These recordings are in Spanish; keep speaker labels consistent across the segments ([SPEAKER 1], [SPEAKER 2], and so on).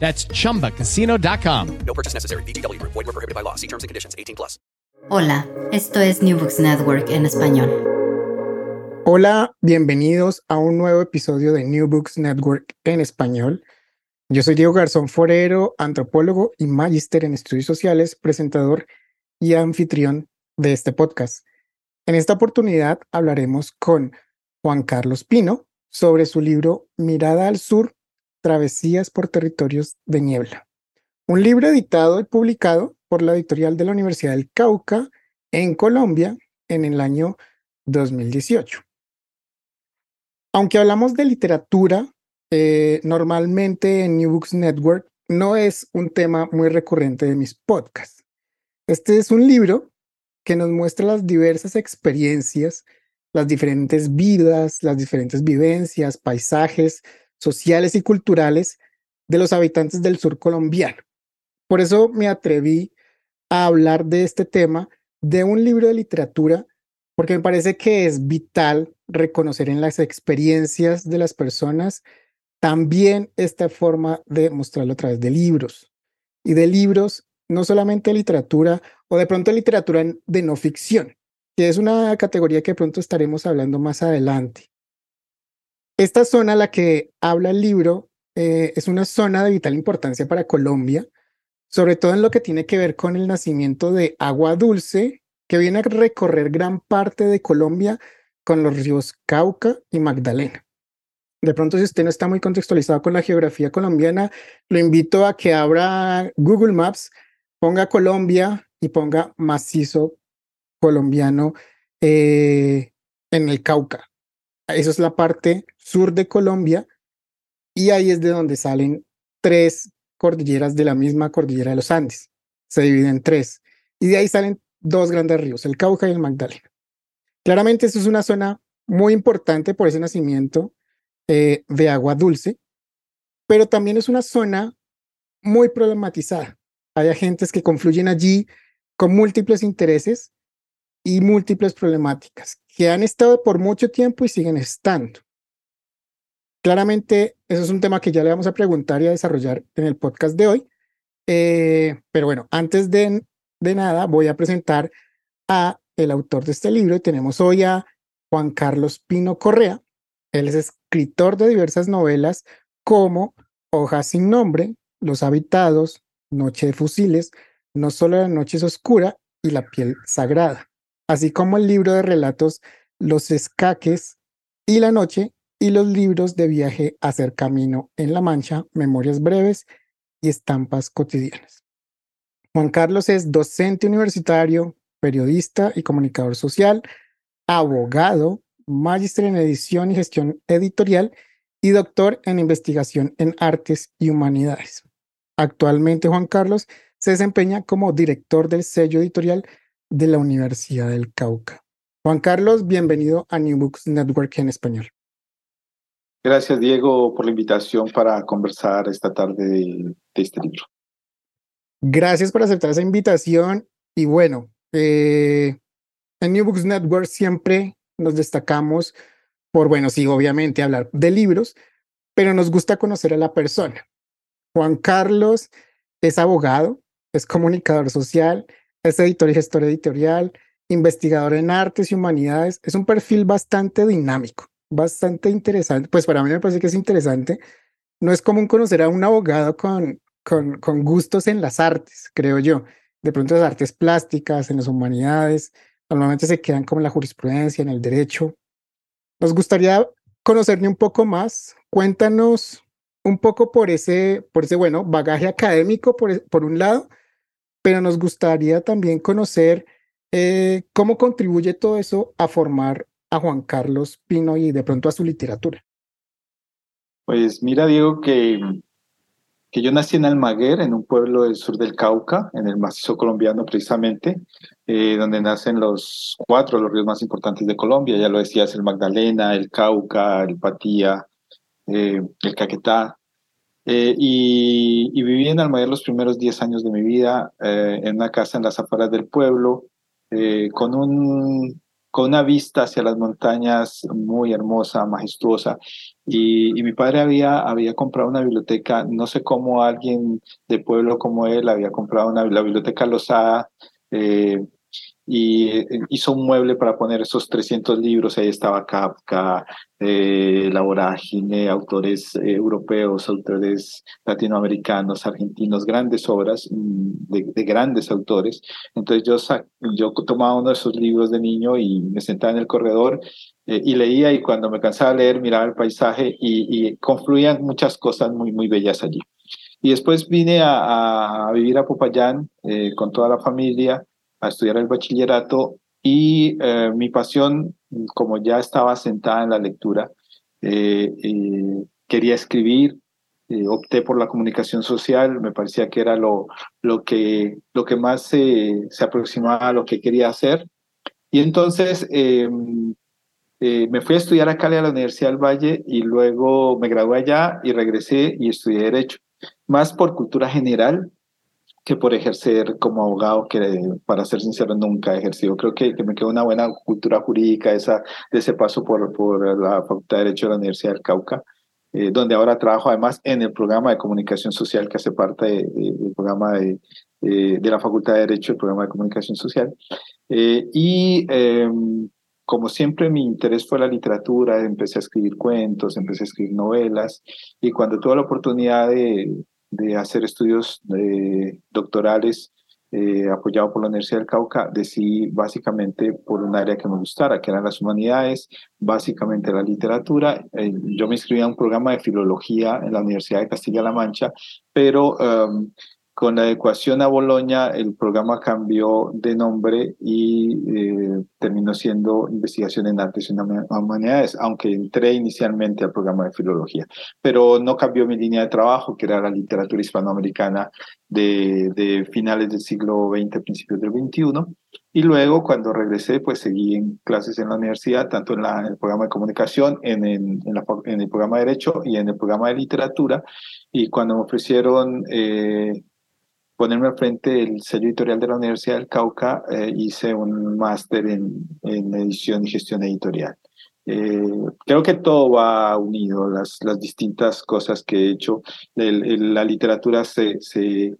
[SPEAKER 1] That's chumbacasino.com.
[SPEAKER 2] No purchase necessary. BGW. Void were prohibited by law. See terms and conditions. 18 plus.
[SPEAKER 3] Hola, esto es New Books Network en español.
[SPEAKER 4] Hola, bienvenidos a un nuevo episodio de New Books Network en español. Yo soy Diego Garzón Forero, antropólogo y magíster en estudios sociales, presentador y anfitrión de este podcast. En esta oportunidad hablaremos con Juan Carlos Pino sobre su libro Mirada al Sur, Travesías por Territorios de Niebla. Un libro editado y publicado por la editorial de la Universidad del Cauca en Colombia en el año 2018. Aunque hablamos de literatura, eh, normalmente en New Books Network no es un tema muy recurrente de mis podcasts. Este es un libro que nos muestra las diversas experiencias, las diferentes vidas, las diferentes vivencias, paisajes sociales y culturales de los habitantes del sur colombiano. Por eso me atreví a hablar de este tema, de un libro de literatura, porque me parece que es vital reconocer en las experiencias de las personas también esta forma de mostrarlo a través de libros. Y de libros, no solamente literatura, o de pronto literatura de no ficción, que es una categoría que pronto estaremos hablando más adelante. Esta zona a la que habla el libro eh, es una zona de vital importancia para Colombia, sobre todo en lo que tiene que ver con el nacimiento de agua dulce, que viene a recorrer gran parte de Colombia con los ríos Cauca y Magdalena. De pronto, si usted no está muy contextualizado con la geografía colombiana, lo invito a que abra Google Maps, ponga Colombia y ponga macizo colombiano eh, en el Cauca. Eso es la parte sur de Colombia y ahí es de donde salen tres cordilleras de la misma cordillera de los Andes. Se dividen en tres. Y de ahí salen dos grandes ríos, el Cauca y el Magdalena. Claramente esto es una zona muy importante por ese nacimiento eh, de agua dulce, pero también es una zona muy problematizada. Hay agentes que confluyen allí con múltiples intereses y múltiples problemáticas que han estado por mucho tiempo y siguen estando. Claramente, eso es un tema que ya le vamos a preguntar y a desarrollar en el podcast de hoy. Eh, pero bueno, antes de, de nada, voy a presentar a el autor de este libro. Tenemos hoy a Juan Carlos Pino Correa. Él es escritor de diversas novelas como Hojas sin nombre, Los Habitados, Noche de Fusiles, No solo la noche es oscura y La piel sagrada así como el libro de relatos Los escaques y la noche y los libros de viaje Hacer Camino en la Mancha, Memorias Breves y Estampas Cotidianas. Juan Carlos es docente universitario, periodista y comunicador social, abogado, magíster en edición y gestión editorial y doctor en investigación en artes y humanidades. Actualmente Juan Carlos se desempeña como director del sello editorial de la Universidad del Cauca. Juan Carlos, bienvenido a New Books Network en español.
[SPEAKER 5] Gracias, Diego, por la invitación para conversar esta tarde de, este libro.
[SPEAKER 4] Gracias por aceptar esa invitación. Y bueno, eh, en New Books Network siempre nos destacamos por, bueno, sí, obviamente hablar de libros, pero nos gusta conocer a la persona. Juan Carlos es abogado, es comunicador social, es editor y gestor editorial, investigador en artes y humanidades. Es un perfil bastante dinámico, bastante interesante. Pues para mí me parece que es interesante. No es común conocer a un abogado con, con, gustos en las artes, creo yo. de pronto las artes plásticas, en las humanidades, normalmente se quedan como en la jurisprudencia, en el derecho. Nos gustaría conocerle un poco más. Cuéntanos un poco por ese, por ese bueno, bagaje académico por, por un lado, pero nos gustaría también conocer eh, cómo contribuye todo eso a formar a Juan Carlos Pino y de pronto a su literatura.
[SPEAKER 5] Pues mira, Diego, que, que yo nací en Almaguer, en un pueblo del sur del Cauca, en el macizo colombiano precisamente, eh, donde nacen los cuatro los ríos más importantes de Colombia, ya lo decías, el Magdalena, el Cauca, el Patía, eh, el Caquetá. Eh, y, viví en Almaguer los primeros diez años de mi vida, en una casa en las afueras del pueblo, con un con una vista hacia las montañas muy hermosa, majestuosa. Y, mi padre había, había comprado una biblioteca, no sé cómo alguien de pueblo como él había comprado una, la biblioteca Losada, eh, y eh, hizo un mueble para poner esos 300 libros. Ahí estaba Kafka, eh, La Vorágine, autores eh, europeos, autores latinoamericanos, argentinos, grandes obras mm, de, de, grandes autores. Entonces yo, yo tomaba uno de esos libros de niño y me sentaba en el corredor eh, y leía y cuando me cansaba de leer miraba el paisaje y, confluían muchas cosas muy, muy bellas allí. Y después vine a, a vivir a Popayán con toda la familia a estudiar el bachillerato y eh, mi pasión, como ya estaba sentada en la lectura, eh, eh, quería escribir, opté por la comunicación social, me parecía que era lo, lo, que, lo que más se, se aproximaba a lo que quería hacer. Y entonces em, me fui a estudiar a Cali a la Universidad del Valle y luego me gradué allá y regresé y estudié Derecho, más por cultura general que por ejercer como abogado, que para ser sincero nunca he ejercido. Creo que, que me quedó una buena cultura jurídica esa, de ese paso por, por la Facultad de Derecho de la Universidad del Cauca, eh, donde ahora trabajo además en el programa de comunicación social que hace parte de, de, del programa de, de, la Facultad de Derecho, el programa de comunicación social. Eh, y em, como siempre mi interés fue la literatura, empecé a escribir cuentos, empecé a escribir novelas y cuando tuve la oportunidad de, de hacer estudios de, doctorales eh, apoyado por la Universidad del Cauca, decidí básicamente por un área que me gustara, que eran las humanidades, básicamente la literatura. Eh, yo me inscribí a un programa de filología en la Universidad de Castilla-La Mancha, pero um, con la adecuación a Boloña, el programa cambió de nombre y eh, terminó siendo investigación en artes y humanidades, aunque entré inicialmente al programa de filología. Pero no cambió mi línea de trabajo, que era la literatura hispanoamericana de, finales del siglo XX, principios del XXI. Y luego, cuando regresé, pues seguí en clases en la universidad, tanto en, el programa de comunicación, en, el programa de Derecho y en el programa de Literatura. Y cuando me ofrecieron eh, ponerme al frente del sello editorial de la Universidad del Cauca, eh, hice un máster en, en, edición y gestión editorial. Eh, creo que todo va unido, las, las distintas cosas que he hecho. El, el, la literatura se, se,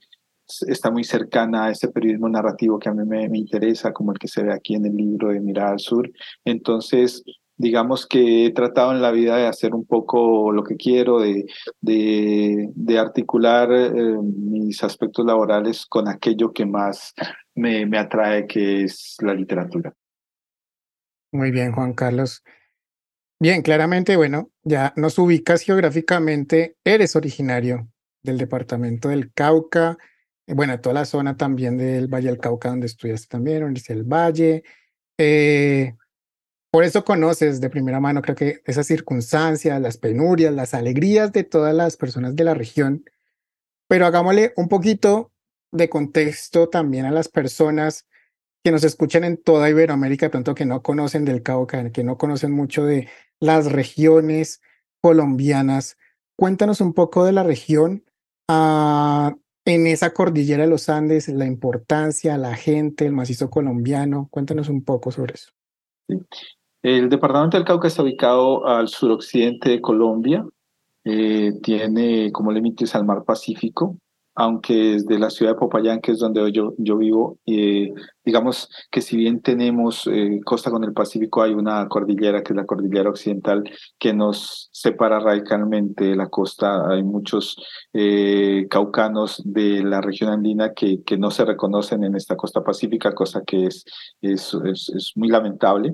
[SPEAKER 5] está muy cercana a ese periodismo narrativo que a mí me, me, interesa, como el que se ve aquí en el libro de Mirada al Sur. Entonces, digamos que he tratado en la vida de hacer un poco lo que quiero, de, de, de articular eh, mis aspectos laborales con aquello que más me, me atrae, que es la literatura.
[SPEAKER 4] Muy bien, Juan Carlos. Bien, claramente, bueno, ya nos ubicas geográficamente, eres originario del departamento del Cauca, eh, bueno, toda la zona también del Valle del Cauca, donde estudiaste también, Universidad del Valle. Eh, por eso conoces de primera mano, creo que esas circunstancias, las penurias, las alegrías de todas las personas de la región. Pero hagámosle un poquito de contexto también a las personas que nos escuchan en toda Iberoamérica, tanto que no conocen del Cauca, que no conocen mucho de las regiones colombianas. Cuéntanos un poco de la región uh, en esa cordillera de los Andes, la importancia, la gente, el macizo colombiano. Cuéntanos un poco sobre eso.
[SPEAKER 5] El departamento del Cauca está ubicado al suroccidente de Colombia. Eh, tiene como límites al mar Pacífico, aunque desde la ciudad de Popayán, que es donde yo, yo vivo, eh, digamos que si bien tenemos eh, costa con el Pacífico, hay una cordillera que es la cordillera occidental que nos separa radicalmente de la costa. Hay muchos caucanos de la región andina que, que no se reconocen en esta costa pacífica, cosa que es, es, es, muy lamentable.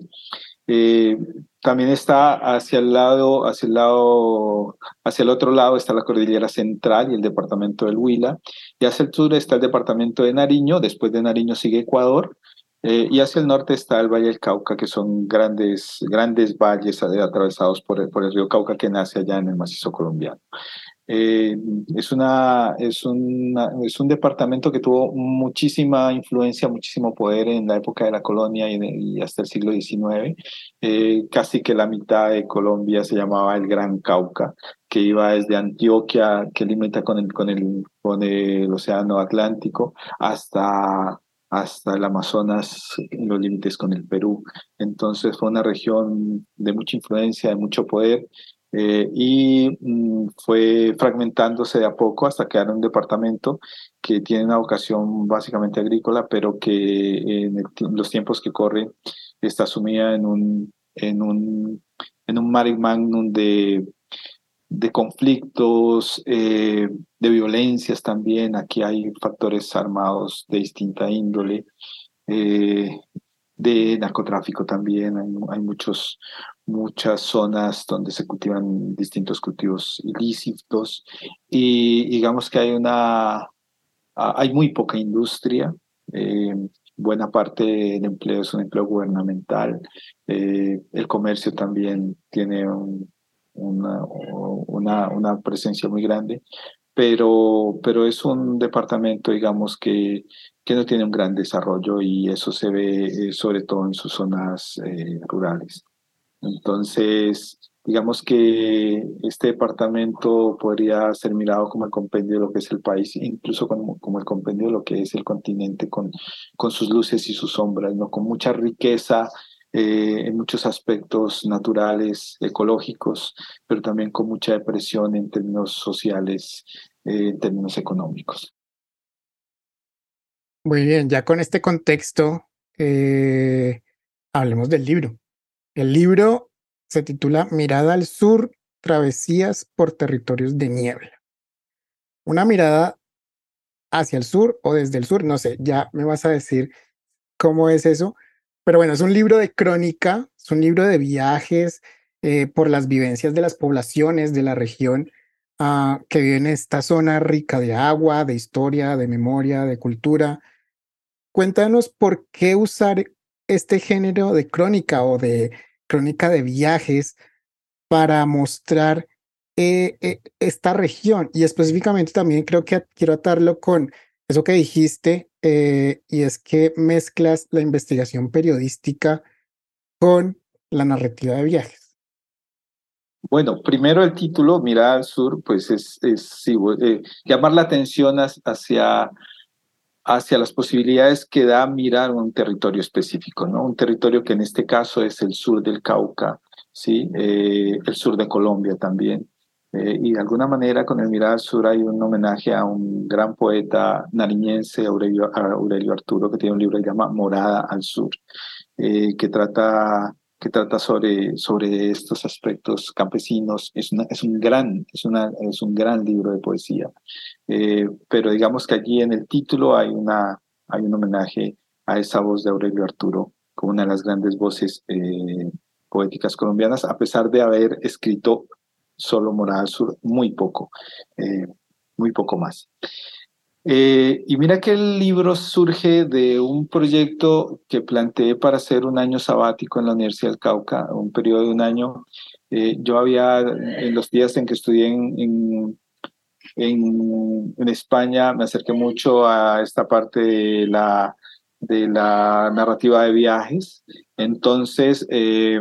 [SPEAKER 5] Eh, también está hacia el lado, hacia el lado, hacia el otro lado está la cordillera central y el departamento del Huila, y hacia el sur está el departamento de Nariño, después de Nariño sigue Ecuador, eh, y hacia el norte está el Valle del Cauca, que son grandes, grandes valles atravesados por el, por el río Cauca que nace allá en el macizo colombiano. Eh, es, una, es, una, es un departamento que tuvo muchísima influencia, muchísimo poder en la época de la colonia y, hasta el siglo XIX. Eh, casi que la mitad de Colombia se llamaba el Gran Cauca, que iba desde Antioquia, que limita con el, con el, con el Océano Atlántico, hasta hasta el Amazonas, los límites con el Perú. Entonces fue una región de mucha influencia, de mucho poder, eh, y mm, fue fragmentándose de a poco hasta quedar un departamento que tiene una vocación básicamente agrícola, pero que en, los tiempos que corren está sumida en un, en un, en un magnum de, de conflictos, eh, de violencias también. Aquí hay factores armados de distinta índole. Eh, de narcotráfico también, hay, hay, muchos, muchas zonas donde se cultivan distintos cultivos ilícitos y digamos que hay una hay muy poca industria eh, buena parte del empleo es un empleo gubernamental eh, el comercio también tiene una, una, una, presencia muy grande pero, pero es un departamento, digamos, que, que no tiene un gran desarrollo y eso se ve eh, sobre todo en sus zonas rurales. Entonces, digamos que este departamento podría ser mirado como el compendio de lo que es el país, incluso como, el compendio de lo que es el continente, con, con sus luces y sus sombras, ¿no? con mucha riqueza eh, en muchos aspectos naturales, ecológicos, pero también con mucha depresión en términos sociales, eh, en términos económicos.
[SPEAKER 4] Muy bien, ya con este contexto, eh, hablemos del libro. El libro se titula Mirada al Sur, Travesías por Territorios de Niebla. Una mirada hacia el sur o desde el sur, no sé, ya me vas a decir cómo es eso, pero bueno, es un libro de crónica, es un libro de viajes eh, por las vivencias de las poblaciones de la región uh, que viven en esta zona rica de agua, de historia, de memoria, de cultura. Cuéntanos por qué usar este género de crónica o de crónica de viajes para mostrar eh, eh, esta región. Y específicamente también creo que quiero atarlo con eso que dijiste, eh, y es que mezclas la investigación periodística con la narrativa de viajes.
[SPEAKER 5] Bueno, primero el título, Mirada al Sur, pues es, es llamar la atención hacia hacia las posibilidades que da mirar un territorio específico, ¿no? Un territorio que en este caso es el sur del Cauca, ¿sí? Eh, el sur de Colombia también. Eh, y de alguna manera con el mirar al sur hay un homenaje a un gran poeta nariñense, Aurelio, Aurelio Arturo, que tiene un libro que se llama Morada al Sur, eh, que trata que trata sobre, sobre estos aspectos campesinos. Es, es, un gran, es, una, es un gran libro de poesía. Eh, pero digamos que allí en el título hay, una, hay un homenaje a esa voz de Aurelio Arturo como una de las grandes voces eh, poéticas colombianas, a pesar de haber escrito solo Morada Sur, muy poco, eh, muy poco más. Eh, y mira que el libro surge de un proyecto que planteé para hacer un año sabático en la Universidad del Cauca, un periodo de un año. Eh, yo había, en los días en que estudié en, en, en, España, me acerqué mucho a esta parte de la, de la narrativa de viajes. Entonces, eh,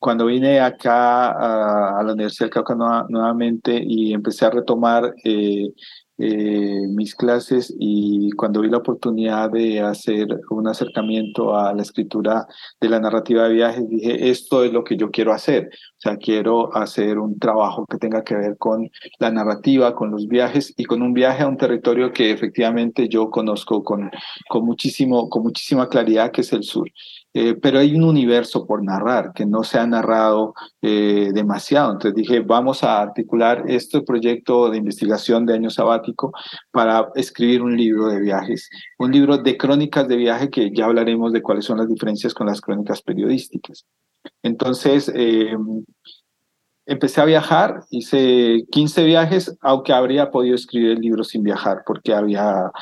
[SPEAKER 5] cuando vine acá a, la Universidad del Cauca nuevamente y empecé a retomar eh, mis clases y cuando vi la oportunidad de hacer un acercamiento a la escritura de la narrativa de viajes, dije, esto es lo que yo quiero hacer. O sea, quiero hacer un trabajo que tenga que ver con la narrativa, con los viajes y con un viaje a un territorio que efectivamente yo conozco con, con, muchísimo, con muchísima claridad, que es el sur. Eh, pero hay un universo por narrar que no se ha narrado eh, demasiado. Entonces dije, vamos a articular este proyecto de investigación de año sabático para escribir un libro de viajes, un libro de crónicas de viaje que ya hablaremos de cuáles son las diferencias con las crónicas periodísticas. Entonces, eh, empecé a viajar, hice 15 viajes, aunque habría podido escribir el libro sin viajar, porque había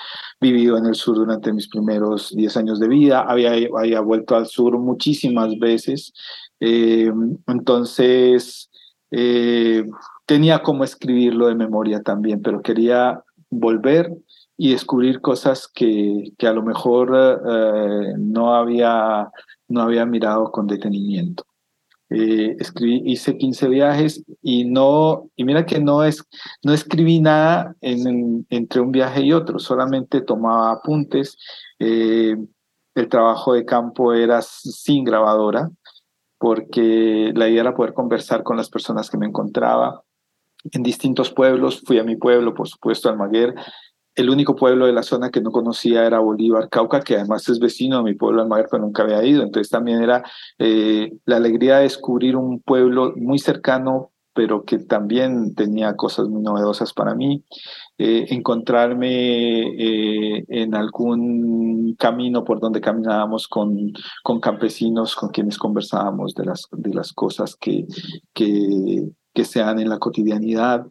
[SPEAKER 5] vivido en el sur durante mis primeros 10 años de vida, había, vuelto al sur muchísimas veces, eh, entonces eh, tenía como escribirlo de memoria también, pero quería volver y descubrir cosas que, a lo mejor no, había, no había mirado con detenimiento. Eh, hice 15 viajes y no, y mira que no es, no escribí nada en, entre un viaje y otro, solamente tomaba apuntes. Eh, el trabajo de campo era sin grabadora, porque la idea era poder conversar con las personas que me encontraba en distintos pueblos. Fui a mi pueblo, por supuesto, Almaguer, el único pueblo de la zona que no conocía era Bolívar, Cauca, que además es vecino de mi pueblo Almaguer, pero nunca había ido. Entonces también era eh, la alegría de descubrir un pueblo muy cercano, pero que también tenía cosas muy novedosas para mí. Eh, encontrarme eh, en algún camino por donde caminábamos con, con campesinos con quienes conversábamos de las, de las cosas que, que, que se dan en la cotidianidad.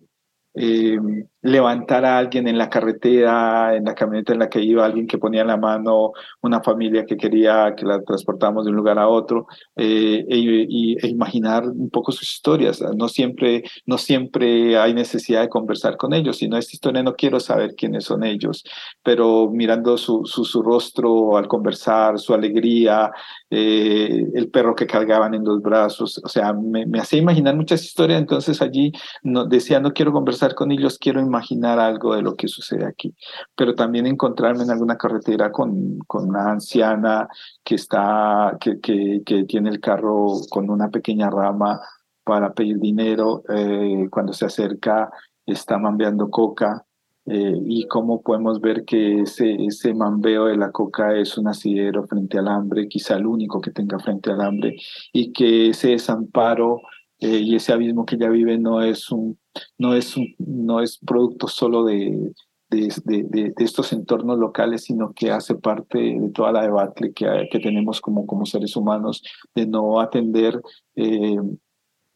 [SPEAKER 5] Levantar a alguien en la carretera, en la camioneta en la que iba, alguien que ponía en la mano una familia que quería que la transportáramos de un lugar a otro, eh, e, e, imaginar un poco sus historias. No siempre, no siempre hay necesidad de conversar con ellos, sino esta historia no quiero saber quiénes son ellos, pero mirando su, su, su rostro al conversar, su alegría, eh, el perro que cargaban en los brazos, o sea, me, me hacía imaginar muchas historias, entonces allí no, decía, no quiero conversar con ellos, quiero imaginar algo de lo que sucede aquí, pero también encontrarme en alguna carretera con, con una anciana que, está, que, que tiene el carro con una pequeña rama para pedir dinero, eh, cuando se acerca está mambeando coca, eh, y cómo podemos ver que ese, ese mambeo de la coca es un asidero frente al hambre, quizá el único que tenga frente al hambre, y que ese desamparo eh, y ese abismo que ella vive no es un, no es un, no es producto solo de, de, de, estos entornos locales, sino que hace parte de toda la debacle que, que tenemos como, como seres humanos de no atender eh,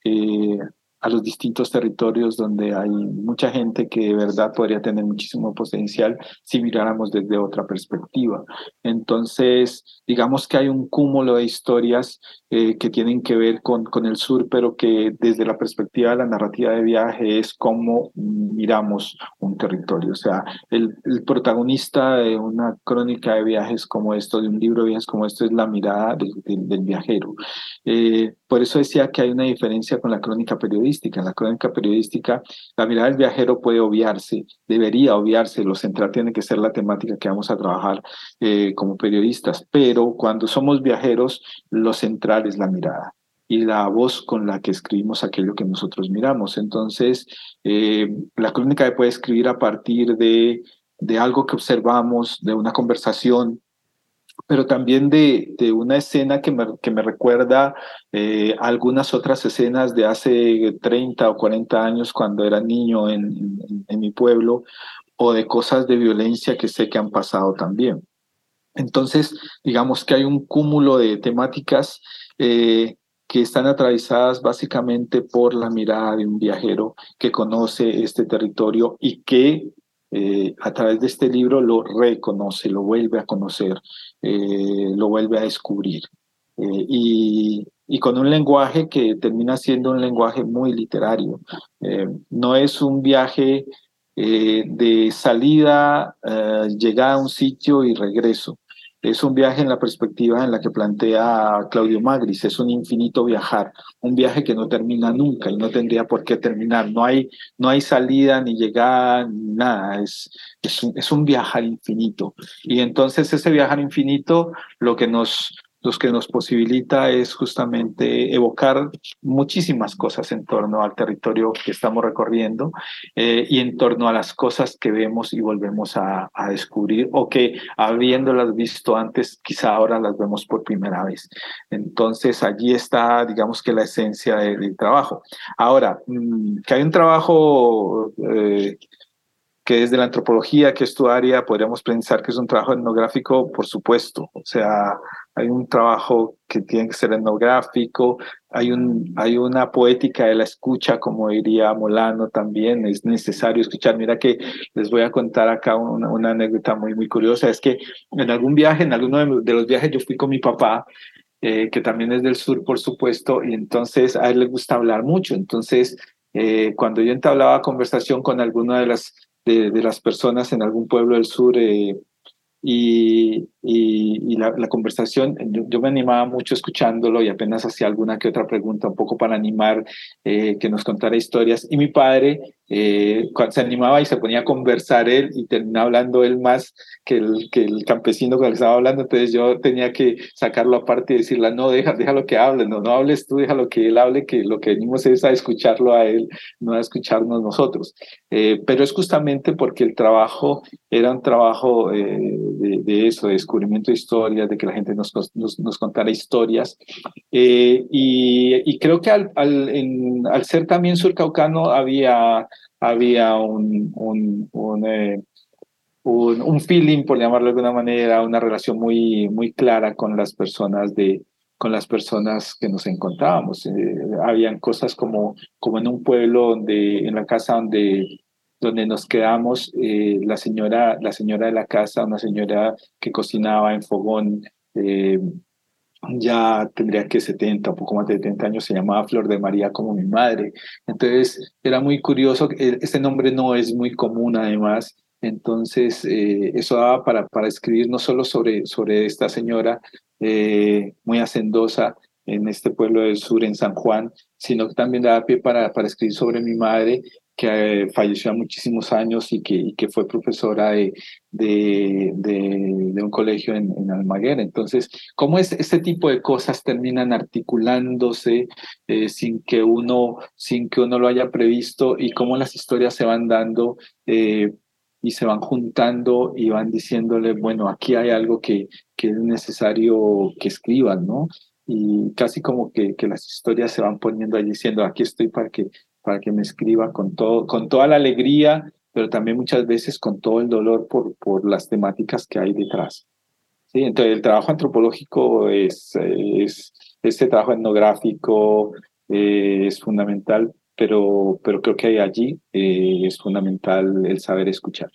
[SPEAKER 5] eh, a los distintos territorios donde hay mucha gente que de verdad podría tener muchísimo potencial si miráramos desde otra perspectiva. Entonces, digamos que hay un cúmulo de historias eh, que tienen que ver con, con el sur, pero que desde la perspectiva de la narrativa de viaje es cómo miramos un territorio. O sea, el, el protagonista de una crónica de viajes como esto, de un libro de viajes como esto, es la mirada del, del, viajero. Eh, por eso decía que hay una diferencia con la crónica periodística. En la crónica periodística, la mirada del viajero puede obviarse, debería obviarse, lo central tiene que ser la temática que vamos a trabajar eh, como periodistas, pero cuando somos viajeros, lo central es la mirada y la voz con la que escribimos aquello que nosotros miramos. Entonces, eh, la crónica puede escribir a partir de, de algo que observamos, de una conversación, pero también de, de una escena que me, que me recuerda eh, algunas otras escenas de hace 30 o 40 años cuando era niño en, en, mi pueblo, o de cosas de violencia que sé que han pasado también. Entonces, digamos que hay un cúmulo de temáticas eh, que están atravesadas básicamente por la mirada de un viajero que conoce este territorio y que eh, a través de este libro lo reconoce, lo vuelve a conocer, eh, lo vuelve a descubrir. Eh, y, y, con un lenguaje que termina siendo un lenguaje muy literario. no es un viaje de salida, llegada a un sitio y regreso. Es un viaje en la perspectiva en la que plantea Claudio Magris, es un infinito viajar, un viaje que no termina nunca y no tendría por qué terminar, no hay, no hay salida ni llegada ni nada, es, un, es un viajar infinito. Y entonces ese viajar infinito lo que nos lo que nos posibilita es justamente evocar muchísimas cosas en torno al territorio que estamos recorriendo eh, y en torno a las cosas que vemos y volvemos a, descubrir o que habiéndolas visto antes, quizá ahora las vemos por primera vez. Entonces allí está, digamos que la esencia del, trabajo. Ahora, mm, que hay un trabajo... Eh, que es de la antropología, que es tu área, podríamos pensar que es un trabajo etnográfico, por supuesto. O sea, hay un trabajo que tiene que ser etnográfico, hay, un, hay una poética de la escucha, como diría Molano también, es necesario escuchar. Mira que les voy a contar acá una, una anécdota muy, muy curiosa, es que en algún viaje, en alguno de, los viajes yo fui con mi papá, eh, que también es del sur, por supuesto, y entonces a él le gusta hablar mucho. Entonces, eh, cuando yo entablaba conversación con alguna de las, de, las personas en algún pueblo del sur, eh, y, y, la, la, conversación, yo, me animaba mucho escuchándolo y apenas hacía alguna que otra pregunta, un poco para animar eh, que nos contara historias. Y mi padre eh, se animaba y se ponía a conversar él y terminaba hablando él más que el, que el campesino con el que estaba hablando. Entonces yo tenía que sacarlo aparte y decirle, no, deja, déjalo que hable, no, no hables tú, déjalo que él hable, que lo que venimos es a escucharlo a él, no a escucharnos nosotros. Eh, pero es justamente porque el trabajo era un trabajo de, eso, de descubrimiento de historias, de que la gente nos, nos, contara historias. Eh, y, creo que al, al, al, ser también surcaucano había, había un, un, un, eh, un, feeling, por llamarlo de alguna manera, una relación muy, muy clara con las personas de con las personas que nos encontrábamos. Eh, habían cosas como, como en un pueblo donde, en la casa donde donde nos quedamos, eh, la, señora, la señora de la casa, una señora que cocinaba en fogón, eh, ya tendría que 70, un poco más de 70 años, se llamaba Flor de María como mi madre. Entonces era muy curioso, este nombre no es muy común además, entonces eh, eso daba para, para escribir no solo sobre, sobre esta señora muy hacendosa en este pueblo del sur, en San Juan, sino que también daba pie para, para escribir sobre mi madre que eh, falleció a muchísimos años y que, que fue profesora de, de, de, un colegio en, en, Almaguer. Entonces, ¿cómo es, este tipo de cosas terminan articulándose eh, sin, que uno, sin que uno lo haya previsto y cómo las historias se van dando eh, y se van juntando y van diciéndole, bueno, aquí hay algo que, que es necesario que escriban, ¿no? Y casi como que, que las historias se van poniendo ahí diciendo, aquí estoy para que para que me escriba con, todo, con toda la alegría, pero también muchas veces con todo el dolor por, por las temáticas que hay detrás. ¿Sí? Entonces, el trabajo antropológico es, es este trabajo etnográfico eh, es fundamental, pero, pero creo que allí eh, es fundamental el saber escuchar.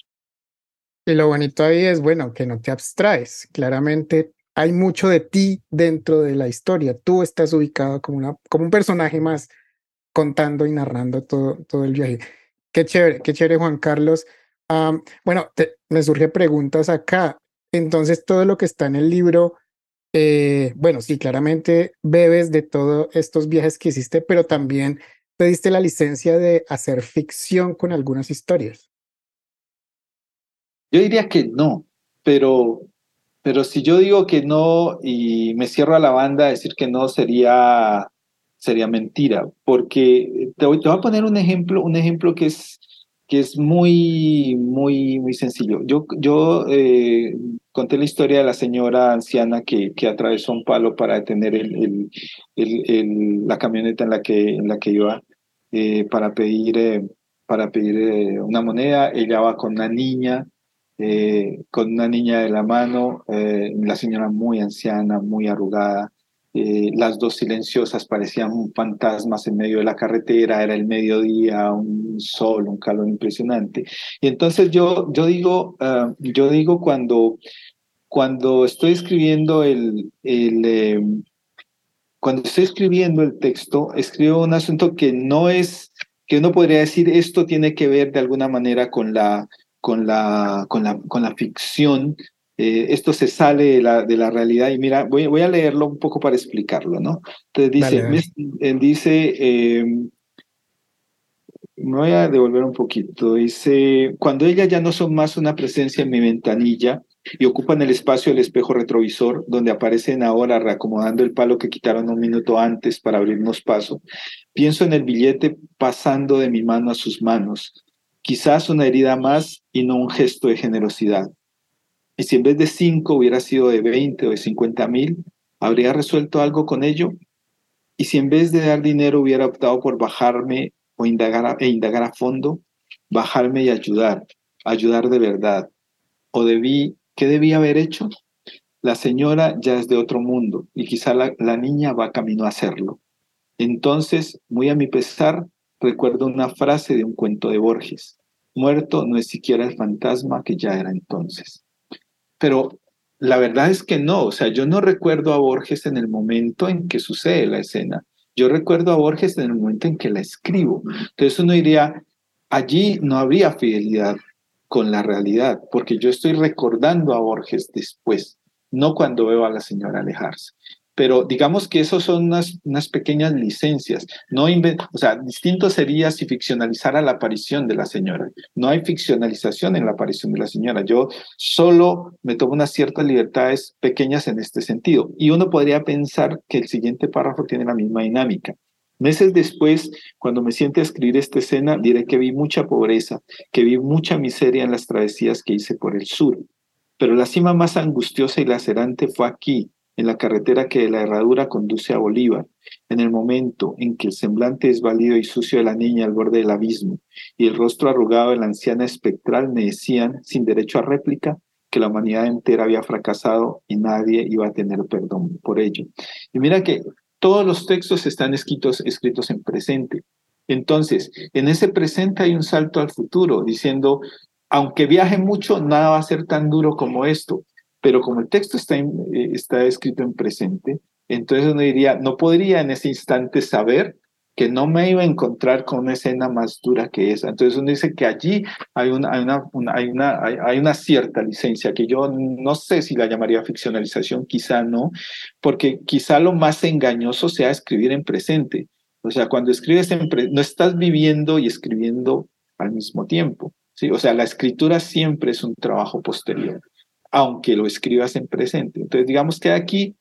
[SPEAKER 4] Y lo bonito ahí es, bueno, que no te abstraes. Claramente hay mucho de ti dentro de la historia. Tú estás ubicado como, una, como un personaje más contando y narrando todo, todo el viaje. Qué chévere, qué chévere, Juan Carlos. bueno, me surgen preguntas acá. Entonces, todo lo que está en el libro, eh, bueno, sí, claramente bebes de todos estos viajes que hiciste, pero también te diste la licencia de hacer ficción con algunas historias.
[SPEAKER 5] Yo diría que no, pero, pero si yo digo que no y me cierro a la banda, decir que no sería sería mentira, porque te voy, a poner un ejemplo, un ejemplo que es, que es muy, muy, muy sencillo. Yo, yo eh, conté la historia de la señora anciana que, que atravesó un palo para detener el, el, la camioneta en la que, en la que iba eh, para pedir, eh, para pedir una moneda. Ella va con una niña, con una niña de la mano, la señora muy anciana, muy arrugada. Eh, las dos silenciosas parecían fantasmas en medio de la carretera, era el mediodía, un sol, un calor impresionante. Y entonces yo, yo digo, ah, yo digo cuando, cuando estoy escribiendo el, el em, cuando estoy escribiendo el texto, escribo un asunto que no es, que uno podría decir esto tiene que ver de alguna manera con la, con la, con la, con la ficción, eh, esto se sale de la, de la realidad y mira, voy, voy a leerlo un poco para explicarlo, ¿no? Entonces dice,
[SPEAKER 4] Dale,
[SPEAKER 5] dice, eh, me voy a devolver un poquito, dice, cuando ellas ya no son más una presencia en mi ventanilla y ocupan el espacio del espejo retrovisor, donde aparecen ahora reacomodando el palo que quitaron un minuto antes para abrirnos paso, pienso en el billete pasando de mi mano a sus manos, quizás una herida más y no un gesto de generosidad. Y si en vez de cinco hubiera sido de 20 o de 50 mil, ¿habría resuelto algo con ello? Y si en vez de dar dinero hubiera optado por bajarme o indagar a, e indagar a fondo, bajarme y ayudar, ayudar de verdad. ¿O debí, qué debí haber hecho? La señora ya es de otro mundo y quizá la, la niña va camino a hacerlo. Entonces, muy a mi pesar, recuerdo una frase de un cuento de Borges. Muerto no es siquiera el fantasma que ya era entonces pero la verdad es que no, o sea, yo no recuerdo a Borges en el momento en que sucede la escena, yo recuerdo a Borges en el momento en que la escribo. Entonces uno diría, allí no habría fidelidad con la realidad, porque yo estoy recordando a Borges después, no cuando veo a la señora alejarse pero digamos que esos son unas, unas pequeñas licencias. No o sea, distinto sería si ficcionalizara la aparición de la señora. No hay ficcionalización en la aparición de la señora. Yo solo me tomo unas ciertas libertades pequeñas en este sentido. Y uno podría pensar que el siguiente párrafo tiene la misma dinámica. Meses después, cuando me siente a escribir esta escena, diré que vi mucha pobreza, que vi mucha miseria en las travesías que hice por el sur. Pero la cima más angustiosa y lacerante fue aquí, en la carretera que de la herradura conduce a Bolívar, en el momento en que el semblante desvalido y sucio de la niña al borde del abismo y el rostro arrugado de la anciana espectral me decían, sin derecho a réplica, que la humanidad entera había fracasado y nadie iba a tener perdón por ello. Y mira que todos los textos están escritos, escritos en presente. Entonces, en ese presente hay un salto al futuro, diciendo, aunque viaje mucho, nada va a ser tan duro como esto pero como el texto está, eh, está escrito en presente, entonces uno diría, no podría en ese instante saber que no me iba a encontrar con una escena más dura que esa. Entonces uno dice que allí hay una, hay una, una hay, una hay, hay, una cierta licencia que yo no sé si la llamaría ficcionalización, quizá no, porque quizá lo más engañoso sea escribir en presente. O sea, cuando escribes en presente, no estás viviendo y escribiendo al mismo tiempo. ¿sí? O sea, la escritura siempre es un trabajo posterior aunque lo escribas en presente. Entonces, digamos que aquí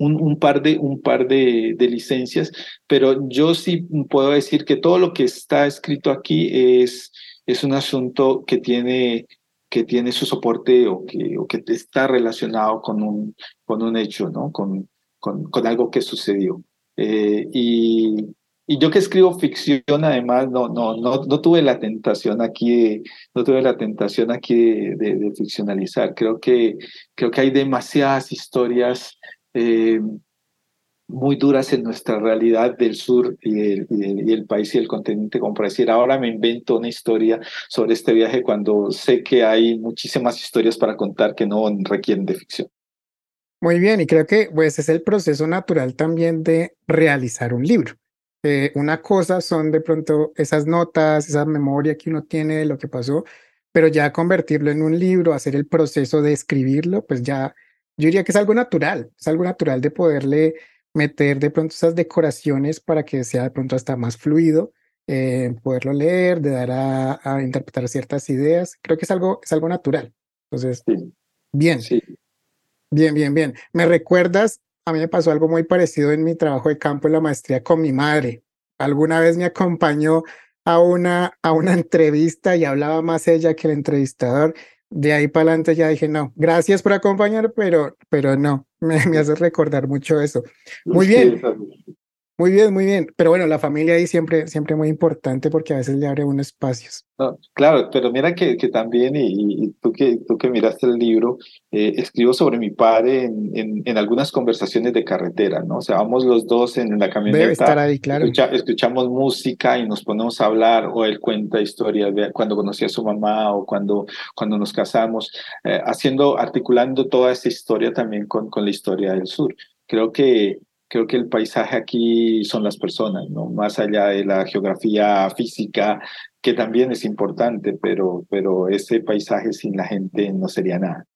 [SPEAKER 5] un, un, par, de, un par de, de, licencias, pero yo sí puedo decir que todo lo que está escrito aquí es, es un asunto que tiene, que tiene su soporte o que, o que está relacionado con un, con un hecho, ¿no? con, con, con algo que sucedió. Eh, y, y yo que escribo ficción, además, no, no, no, no tuve la tentación aquí de, no tuve la tentación aquí de, ficcionalizar. Creo que, creo que hay demasiadas historias eh, muy duras en nuestra realidad del sur y el, y, el, y el, país y el continente, como para decir, ahora me invento una historia sobre este viaje cuando sé que hay muchísimas historias para contar que no requieren de ficción.
[SPEAKER 4] Muy bien, y creo que pues es el proceso natural también de realizar un libro. Eh, una cosa son de pronto esas notas, esa memoria que uno tiene de lo que pasó, pero ya convertirlo en un libro, hacer el proceso de escribirlo, pues ya yo diría que es algo natural, es algo natural de poderle meter de pronto esas decoraciones para que sea de pronto hasta más fluido, eh, poderlo leer, de dar a, a, interpretar ciertas ideas. Creo que es algo, es algo natural. Entonces,
[SPEAKER 5] sí.
[SPEAKER 4] bien.
[SPEAKER 5] Sí.
[SPEAKER 4] Bien, bien, bien. ¿Me recuerdas a mí me pasó algo muy parecido en mi trabajo de campo en la maestría con mi madre. Alguna vez me acompañó a una, a una entrevista y hablaba más ella que el entrevistador. De ahí para adelante ya dije, no, gracias por acompañar, pero, pero no, me, me hace recordar mucho eso. Muy bien. Muy bien, muy bien. Pero bueno, la familia ahí siempre, siempre muy importante porque a veces le abre unos espacios.
[SPEAKER 5] No, claro, pero mira que, que también, y, y, tú, que, tú que miraste el libro, eh, escribo sobre mi padre en, en, en, algunas conversaciones de carretera, ¿no? O sea, vamos los dos en la camioneta.
[SPEAKER 4] Debe estar ahí, claro.
[SPEAKER 5] Escucha, escuchamos música y nos ponemos a hablar, o él cuenta historias de cuando conocí a su mamá o cuando, cuando nos casamos, eh, haciendo, articulando toda esa historia también con, con la historia del sur. Creo que creo que el paisaje aquí son las personas, ¿no? Más allá de la geografía física, que también es importante, pero, pero ese paisaje sin la gente no sería nada.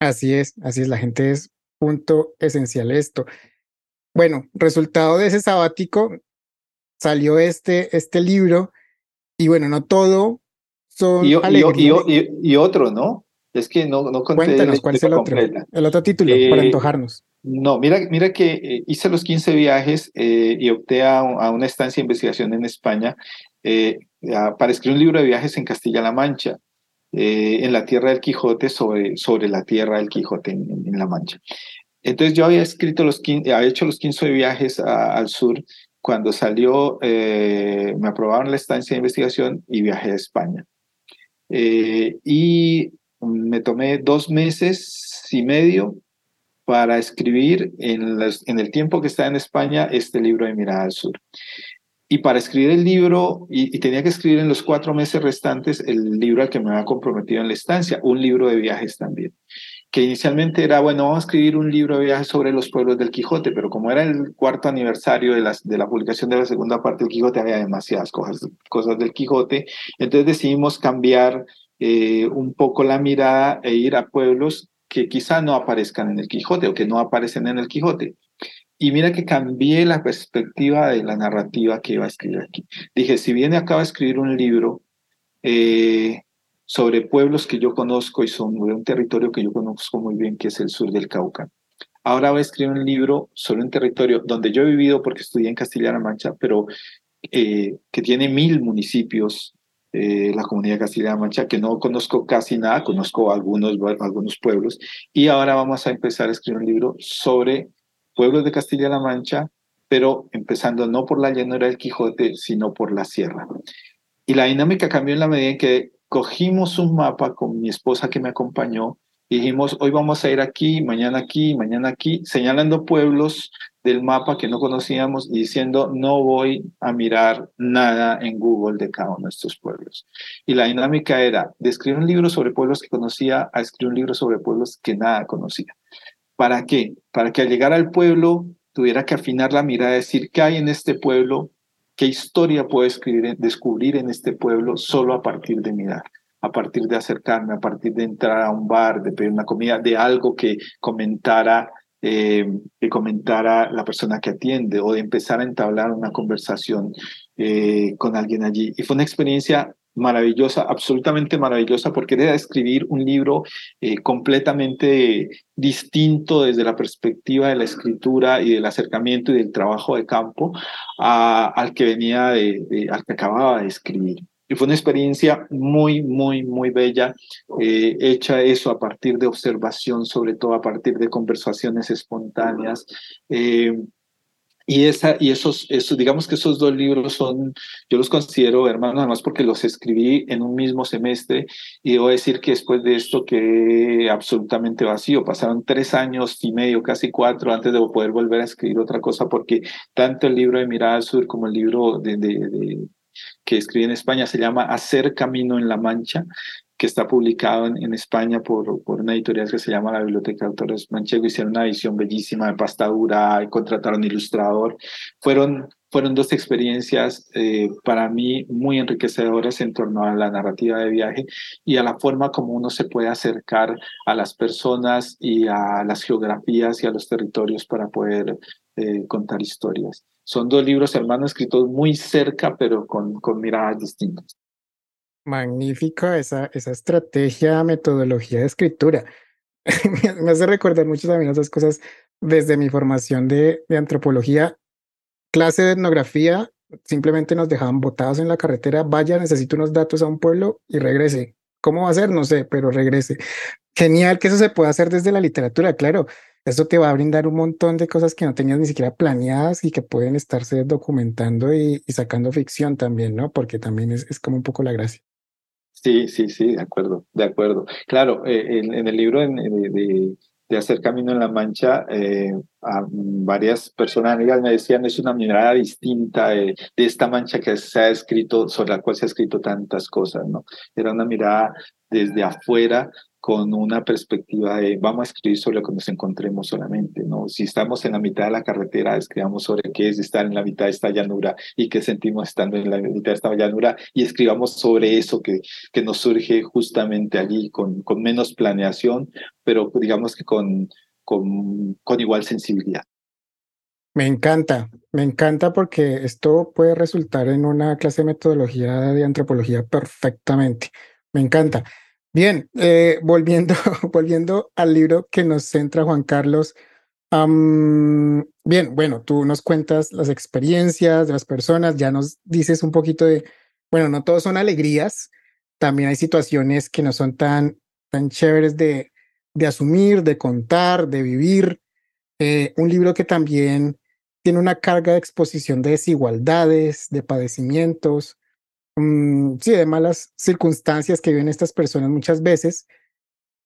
[SPEAKER 4] Así es, así es, la gente es punto esencial esto. Bueno, resultado de ese sabático salió este, este libro y bueno, no todo son
[SPEAKER 5] Y, y- otro, ¿no? Es que no, no conté
[SPEAKER 4] Cuéntanos, ¿cuál es el otro? El otro título, para
[SPEAKER 5] Eh,
[SPEAKER 4] antojarnos.
[SPEAKER 5] No, mira, mira que eh, hice los 15 viajes eh, y opté a, una estancia de investigación en España eh, para escribir un libro de viajes en Castilla-La Mancha, en la tierra del Quijote, sobre, sobre la tierra del Quijote en, La Mancha. Entonces yo había escrito los 15, había hecho los 15 viajes al sur. Cuando salió, me aprobaron la estancia de investigación y viajé a España. Y me tomé dos meses y medio para escribir en, en el tiempo que estaba en España este libro de Mirada al Sur. Y para escribir el libro, y, y tenía que escribir en los cuatro meses restantes el libro al que me había comprometido en la estancia, un libro de viajes también. Que inicialmente era, bueno, vamos a escribir un libro de viajes sobre los pueblos del Quijote, pero como era el cuarto aniversario de, de la publicación de la segunda parte del Quijote, había demasiadas cosas, cosas del Quijote. Entonces decidimos cambiar eh, un poco la mirada e ir a pueblos que quizá no aparezcan en el Quijote o que no aparecen en el Quijote. Y mira que cambié la perspectiva de la narrativa que iba a escribir aquí. Dije, si viene acaba de escribir un libro eh, sobre pueblos que yo conozco y son de un territorio que yo conozco muy bien, que es el sur del Cauca. Ahora voy a escribir un libro sobre un territorio donde yo he vivido porque estudié en Castilla-La Mancha, pero eh, que tiene mil municipios, eh, la comunidad de Castilla-La Mancha, que no conozco casi nada, conozco algunos, algunos pueblos, y ahora vamos a empezar a escribir un libro sobre pueblos de Castilla-La Mancha, pero empezando no por la llanura del Quijote, sino por la sierra. Y la dinámica cambió en la medida en que cogimos un mapa con mi esposa que me acompañó y dijimos, hoy vamos a ir aquí, mañana aquí, mañana aquí, señalando pueblos del mapa que no conocíamos y diciendo, no voy a mirar nada en Google de cada uno de estos pueblos. Y la dinámica era de escribir un libro sobre pueblos que conocía a escribir un libro sobre pueblos que nada conocía. ¿Para qué? Para que al llegar al pueblo tuviera que afinar la mirada, decir qué hay en este pueblo, qué historia puedo escribir, descubrir en este pueblo solo a partir de mirar, a partir de acercarme, a partir de entrar a un bar, de pedir una comida, de algo que comentara, eh, que comentara la persona que atiende o de empezar a entablar una conversación eh, con alguien allí. Y fue una experiencia maravillosa, absolutamente maravillosa, porque era escribir un libro eh, completamente distinto desde la perspectiva de la escritura y del acercamiento y del trabajo de campo a, al que venía de, de, al que acababa de escribir. Y fue una experiencia muy, muy, muy bella, eh, hecha eso a partir de observación, sobre todo a partir de conversaciones espontáneas. Eh, y, esa, y esos, esos, digamos que esos dos libros son, yo los considero hermanos, además porque los escribí en un mismo semestre y debo decir que después de esto quedé absolutamente vacío. Pasaron tres años y medio, casi cuatro, antes de poder volver a escribir otra cosa, porque tanto el libro de Mirada al Sur como el libro de, de, de que escribí en España se llama Hacer Camino en la Mancha, que está publicado en, en España por, por, una editorial que se llama la Biblioteca de Autores Manchego. Hicieron una edición bellísima de pasta dura y contrataron ilustrador. Fueron, fueron dos experiencias eh, para mí muy enriquecedoras en torno a la narrativa de viaje y a la forma como uno se puede acercar a las personas y a las geografías y a los territorios para poder eh, contar historias. Son dos libros hermanos escritos muy cerca, pero con, con miradas distintas.
[SPEAKER 4] Magnífica esa, esa estrategia, metodología de escritura. me hace recordar mucho también otras cosas desde mi formación de, de antropología. Clase de etnografía, simplemente nos dejaban botados en la carretera, vaya, necesito unos datos a un pueblo y regrese. ¿Cómo va a ser? No sé, pero regrese. Genial que eso se pueda hacer desde la literatura, claro. Eso te va a brindar un montón de cosas que no tenías ni siquiera planeadas y que pueden estarse documentando y, sacando ficción también, ¿no? Porque también es, es como un poco la gracia.
[SPEAKER 5] Sí, sí, sí, de acuerdo, de acuerdo. Claro, eh, en, el libro de, de, Hacer Camino en la Mancha, eh, varias personas me decían es una mirada distinta de, de, esta mancha que se ha escrito, sobre la cual se ha escrito tantas cosas, ¿no? Era una mirada desde afuera con una perspectiva de vamos a escribir sobre lo que nos encontremos solamente, ¿no? Si estamos en la mitad de la carretera, escribamos sobre qué es estar en la mitad de esta llanura y qué sentimos estando en la mitad de esta llanura y escribamos sobre eso que, que nos surge justamente allí con, con menos planeación, pero digamos que con, con, con igual sensibilidad.
[SPEAKER 4] Me encanta, me encanta porque esto puede resultar en una clase de metodología de antropología perfectamente. Me encanta. Bien, eh, volviendo, volviendo al libro que nos centra Juan Carlos. bien, bueno, tú nos cuentas las experiencias de las personas, ya nos dices un poquito de, bueno, no todos son alegrías, también hay situaciones que no son tan, tan chéveres de, de asumir, de contar, de vivir. Eh, un libro que también tiene una carga de exposición de desigualdades, de padecimientos, Mm, sí, de malas circunstancias que viven estas personas muchas veces,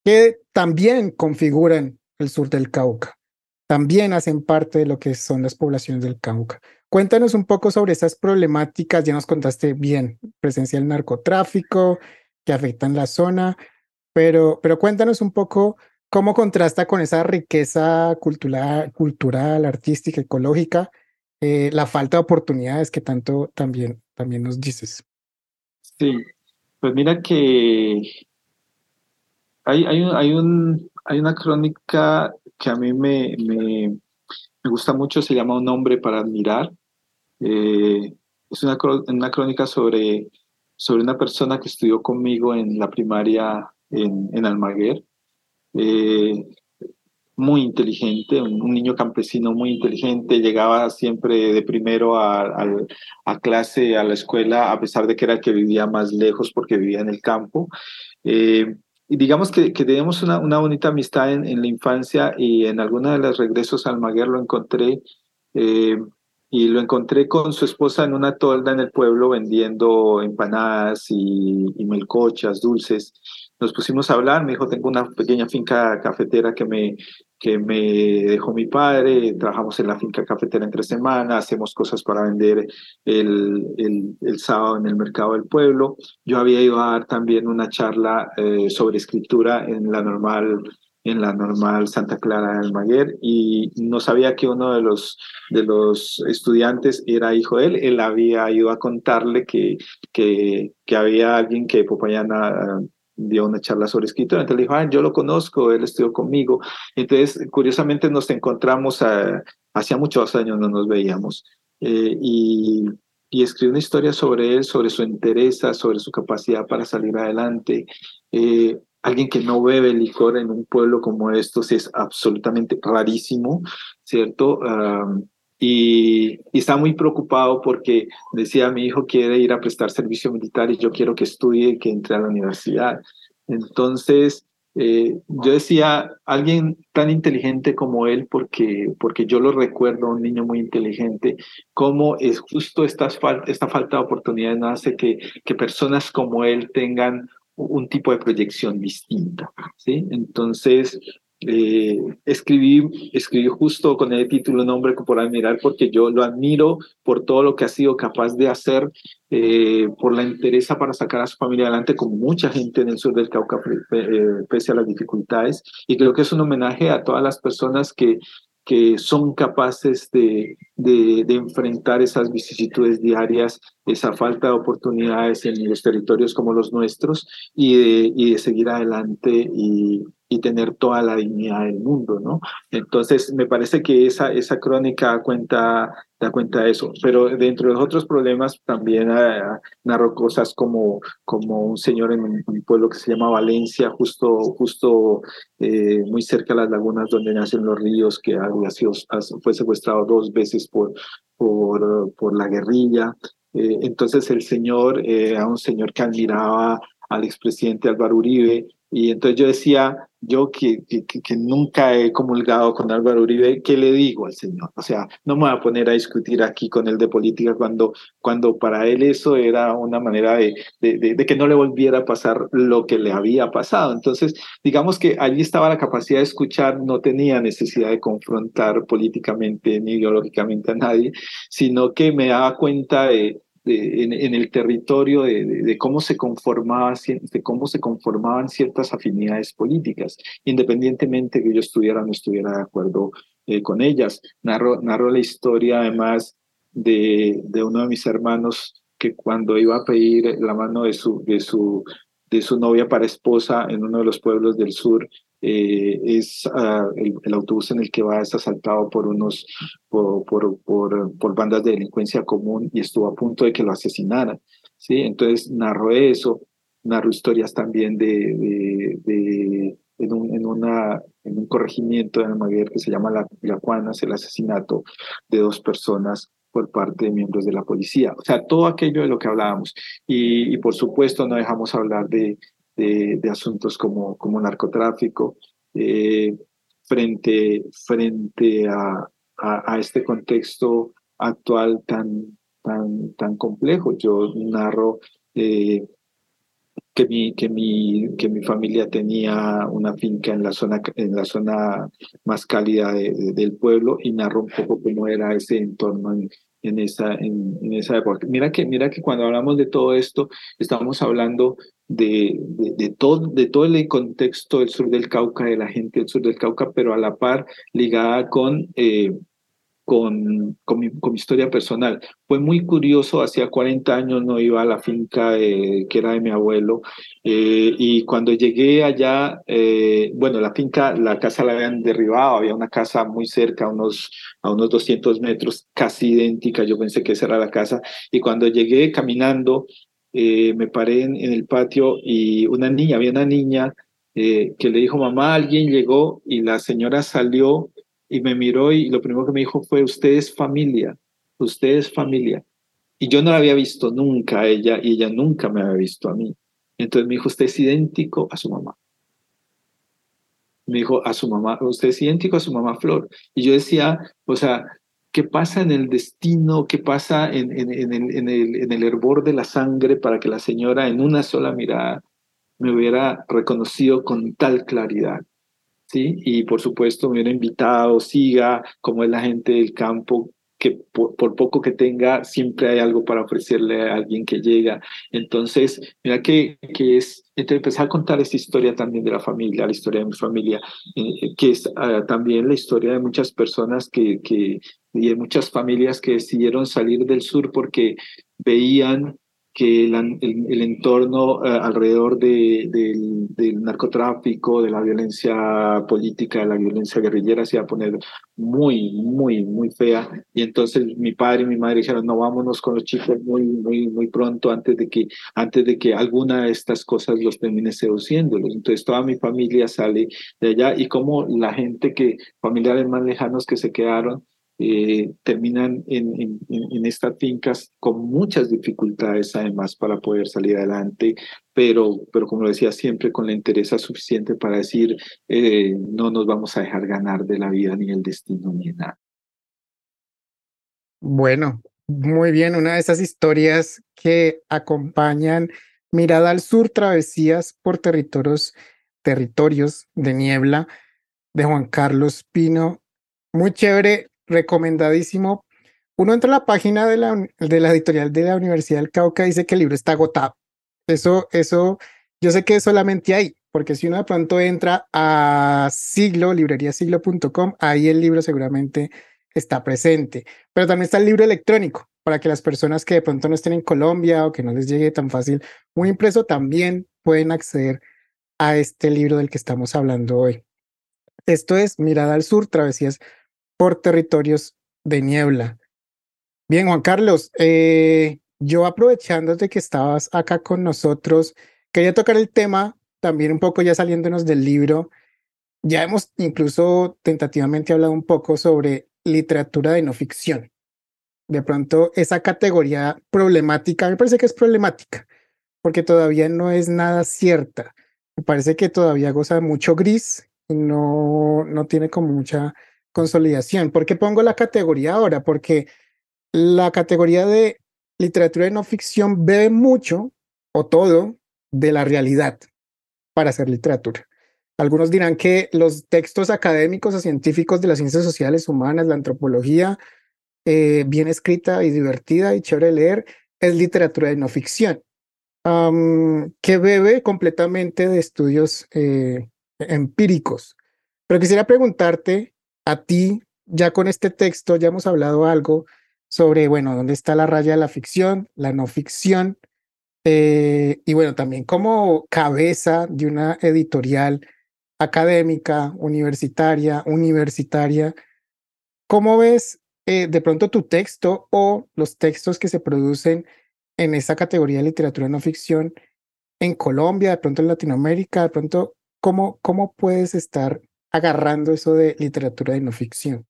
[SPEAKER 4] que también configuran el sur del Cauca, también hacen parte de lo que son las poblaciones del Cauca. Cuéntanos un poco sobre esas problemáticas, ya nos contaste bien, presencia del narcotráfico que afectan la zona, pero, pero cuéntanos un poco cómo contrasta con esa riqueza cultural, cultural artística, ecológica, eh, la falta de oportunidades que tanto también, también nos dices.
[SPEAKER 5] Sí, pues mira que hay, hay, un, hay, un, hay una crónica que a mí me, me, me gusta mucho, se llama Un hombre para admirar. Eh, es una, una crónica sobre, sobre una persona que estudió conmigo en la primaria en, en Almaguer. Eh, muy inteligente, un, niño campesino muy inteligente, llegaba siempre de primero a, a, clase, a la escuela, a pesar de que era el que vivía más lejos porque vivía en el campo. Eh, y digamos que, que teníamos una, una bonita amistad en, en, la infancia y en alguna de los regresos al Maguer lo encontré. Eh, y lo encontré con su esposa en una tolda en el pueblo vendiendo empanadas y, y melcochas, dulces nos pusimos a hablar, me dijo, tengo una pequeña finca cafetera que me, que me dejó mi padre, trabajamos en la finca cafetera entre semanas, hacemos cosas para vender el, el, sábado en el mercado del pueblo. Yo había ido a dar también una charla eh, sobre escritura en la normal en la normal Santa Clara del Maguer y no sabía que uno de los, de los estudiantes era hijo de él. Él había ido a contarle que, que, que había alguien que Popayana dio una charla sobre escritura, entonces le dijo, ah, yo lo conozco, él estudió conmigo. Entonces, curiosamente nos encontramos, hacía muchos años no nos veíamos, eh, y, y escribió una historia sobre él, sobre su entereza, sobre su capacidad para salir adelante. Eh, alguien que no bebe licor en un pueblo como estos es absolutamente rarísimo, ¿cierto? Y, y, está muy preocupado porque decía, mi hijo quiere ir a prestar servicio militar y yo quiero que estudie y que entre a la universidad. Entonces, eh, yo decía, alguien tan inteligente como él, porque, porque yo lo recuerdo, un niño muy inteligente, cómo es justo esta, esta falta de oportunidad no hace que, que personas como él tengan un tipo de proyección distinta, ¿sí? Entonces, eh, escribí, escribí justo con el título Nombre por admirar porque yo lo admiro por todo lo que ha sido capaz de hacer, eh, por la interesa para sacar a su familia adelante, como mucha gente en el sur del Cauca, eh, pese a las dificultades. Y creo que es un homenaje a todas las personas que, que son capaces de, de, de, enfrentar esas vicisitudes diarias, esa falta de oportunidades en los territorios como los nuestros y de, y de seguir adelante y, y tener toda la dignidad del mundo, ¿no? Entonces, me parece que esa, esa crónica cuenta, da cuenta de eso, pero dentro de los otros problemas también uh, narró cosas como, como un señor en un, un, pueblo que se llama Valencia, justo, justo eh, muy cerca de las lagunas donde nacen los ríos, que había sido, fue secuestrado dos veces por, por, por la guerrilla. Eh, entonces el señor eh, era un señor que admiraba al expresidente Álvaro Uribe, y entonces yo decía, yo que, que, que, nunca he comulgado con Álvaro Uribe, ¿qué le digo al señor? O sea, no me voy a poner a discutir aquí con él de política cuando, cuando para él eso era una manera de, de, de, de, que no le volviera a pasar lo que le había pasado. Entonces, digamos que allí estaba la capacidad de escuchar, no tenía necesidad de confrontar políticamente ni ideológicamente a nadie, sino que me daba cuenta de, de, en, el territorio de, de, de, cómo se de conformaban ciertas afinidades políticas, independientemente que yo estuviera o no estuviera de acuerdo eh, con ellas. Narro, la historia además de, de uno de mis hermanos que cuando iba a pedir la mano de de de su novia para esposa en uno de los pueblos del sur, eh, es uh, el, autobús en el que va es asaltado por unos por, por, por, bandas de delincuencia común y estuvo a punto de que lo asesinaran sí entonces narro eso narro historias también de, de, en, un, en, una, en un corregimiento de Almaguer que se llama La, Juanas, el asesinato de dos personas por parte de miembros de la policía. O sea, todo aquello de lo que hablábamos. Y por supuesto no dejamos hablar de, de, asuntos como, como narcotráfico eh, frente, frente a, a, este contexto actual tan, tan, tan complejo. Yo narro eh, que mi, que, mi, que mi familia tenía una finca en la zona, en la zona más cálida de, de, del pueblo y narro un poco cómo era ese entorno en, en esa, en, esa época. Mira que, mira que cuando hablamos de todo esto, estamos hablando de, de, de, todo, de todo el contexto del sur del Cauca, de la gente del sur del Cauca, pero a la par ligada con... Eh, con, con, mi, historia personal. Fue muy curioso, hacía 40 años no iba a la finca que era de mi abuelo eh, y cuando llegué allá, eh, bueno, la finca, la casa la habían derribado, había una casa muy cerca, unos, a unos 200 metros, casi idéntica, yo pensé que esa era la casa y cuando llegué caminando, eh, me paré en, el patio y una niña, había una niña que le dijo, mamá, alguien llegó y la señora salió y me miró y lo primero que me dijo fue, usted es familia, usted es familia. Y yo no la había visto nunca a ella y ella nunca me había visto a mí. Entonces me dijo, usted es idéntico a su mamá. Me dijo, a su mamá, usted es idéntico a su mamá Flor. Y yo decía, o sea, ¿qué pasa en el destino? ¿Qué pasa en, en, en, el, en, el, en el hervor de la sangre para que la señora en una sola mirada me hubiera reconocido con tal claridad? ¿Sí? Y por supuesto me hubiera invitado, siga, como es la gente del campo, que por, por, poco que tenga, siempre hay algo para ofrecerle a alguien que llega. Entonces, mira que, que es, entonces empezar a contar esta historia también de la familia, la historia de mi familia, eh, que es uh, también la historia de muchas personas que, que, y de muchas familias que decidieron salir del sur porque veían que el, el, el entorno uh, alrededor de, de, del narcotráfico, de la violencia política, de la violencia guerrillera se iba a poner muy, muy, muy fea. Y entonces mi padre y mi madre dijeron, no, vámonos con los chicos muy, muy, muy pronto antes de que, antes de que alguna de estas cosas los termine seduciéndolos. Entonces toda mi familia sale de allá y como la gente que, familiares más lejanos que se quedaron, eh, terminan en, en, en, estas fincas con muchas dificultades además para poder salir adelante, pero, pero como decía siempre, con la interés suficiente para decir, eh, no nos vamos a dejar ganar de la vida ni el destino ni nada.
[SPEAKER 4] Bueno, muy bien, una de esas historias que acompañan Mirada al Sur, travesías por territorios, territorios de niebla de Juan Carlos Pino. Muy chévere recomendadísimo. Uno entra a la página de la, de la editorial de la Universidad del Cauca y dice que el libro está agotado. Eso, eso, yo sé que solamente ahí, porque si uno de pronto entra a siglo, libreriasiglo.com, ahí el libro seguramente está presente. Pero también está el libro electrónico, para que las personas que de pronto no estén en Colombia o que no les llegue tan fácil un impreso, también pueden acceder a este libro del que estamos hablando hoy. Esto es Mirada al Sur, Travesías por territorios de niebla. Bien, Juan Carlos, eh, yo aprovechando de que estabas acá con nosotros, quería tocar el tema también un poco ya saliéndonos del libro. Ya hemos incluso tentativamente hablado un poco sobre literatura de no ficción. De pronto, esa categoría problemática, me parece que es problemática, porque todavía no es nada cierta. Me parece que todavía goza mucho gris y no, no tiene como mucha consolidación. ¿Por qué pongo la categoría ahora? Porque la categoría de literatura de no ficción bebe mucho o todo de la realidad para hacer literatura. Algunos dirán que los textos académicos o científicos de las ciencias sociales humanas, la antropología, eh, bien escrita y divertida y chévere de leer, es literatura de no ficción, que bebe completamente de estudios eh, empíricos. Pero quisiera preguntarte a ti, ya con este texto ya hemos hablado algo sobre, bueno, dónde está la raya de la ficción, la no ficción, eh, y bueno, también como cabeza de una editorial académica, universitaria, universitaria, ¿cómo ves eh, de pronto tu texto o los textos que se producen en esa categoría de literatura no ficción en Colombia, de pronto en Latinoamérica, de pronto, ¿cómo, cómo puedes estar agarrando eso de literatura de no ficción?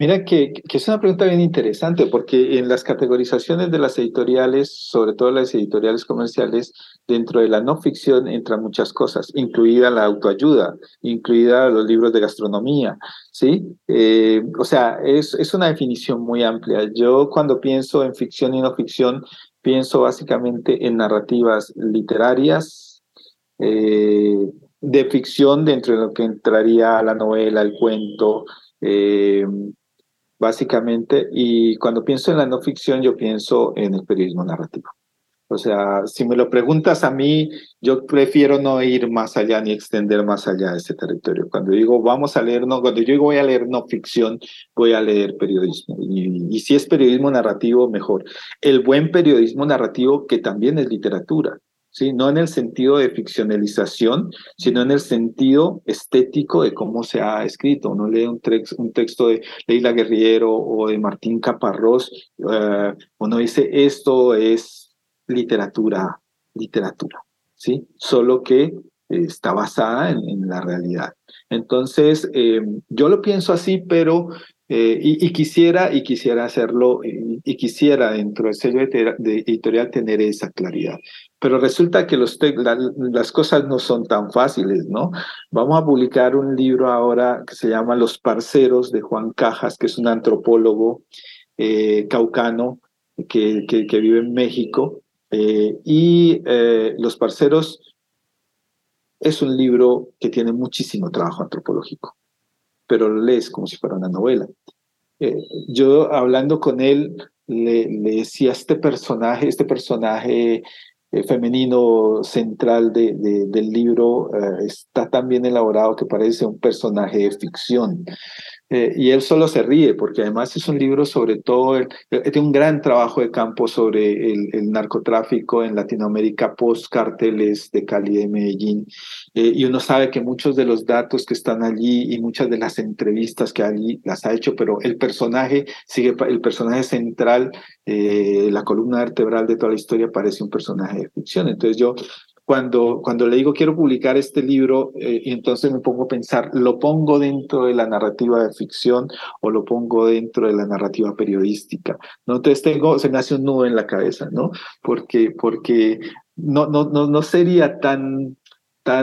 [SPEAKER 5] Mira que, es una pregunta bien interesante porque en las categorizaciones de las editoriales, sobre todo las editoriales comerciales, dentro de la no ficción entran muchas cosas, incluida la autoayuda, incluida los libros de gastronomía, ¿sí? Eh, o sea, es, es una definición muy amplia. Yo cuando pienso en ficción y no ficción, pienso básicamente en narrativas literarias, eh, de ficción dentro de lo que entraría la novela, el cuento, eh, básicamente, y cuando pienso en la no ficción, yo pienso en el periodismo narrativo. O sea, si me lo preguntas a mí, yo prefiero no ir más allá ni extender más allá de ese territorio. Cuando digo vamos a leer, no, cuando yo digo voy a leer no ficción, voy a leer periodismo. Y, y si es periodismo narrativo, mejor. El buen periodismo narrativo que también es literatura. ¿Sí? no en el sentido de ficcionalización, sino en el sentido estético de cómo se ha escrito. Uno lee un, texto de Leila Guerriero o de Martín Caparrós, uh, uno dice, esto es literatura, literatura, ¿sí? solo que está basada en, la realidad. Entonces, eh, yo lo pienso así, pero eh, y, quisiera y quisiera hacerlo y, quisiera dentro del sello de, editorial tener esa claridad. Pero resulta que las cosas no son tan fáciles, ¿no? Vamos a publicar un libro ahora que se llama Los Parceros de Juan Cajas, que es un antropólogo eh, caucano que, vive en México. Eh, y Los Parceros es un libro que tiene muchísimo trabajo antropológico pero lo lees como si fuera una novela. Eh, yo hablando con él, le, le, decía, este personaje, este personaje eh, femenino central de, del libro eh, está tan bien elaborado que parece un personaje de ficción. Eh, y él solo se ríe, porque además es un libro sobre todo, tiene un gran trabajo de campo sobre el, el narcotráfico en Latinoamérica post carteles de Cali y de Medellín. Eh, y uno sabe que muchos de los datos que están allí y muchas de las entrevistas que allí las ha hecho, pero el personaje sigue, el personaje central, eh, la columna vertebral de toda la historia parece un personaje de ficción. Entonces yo cuando, cuando le digo quiero publicar este libro, eh, y entonces me pongo a pensar, ¿lo pongo dentro de la narrativa de ficción o lo pongo dentro de la narrativa periodística? Entonces tengo, se me hace un nudo en la cabeza, ¿no? Porque, porque no, no, no, no sería tan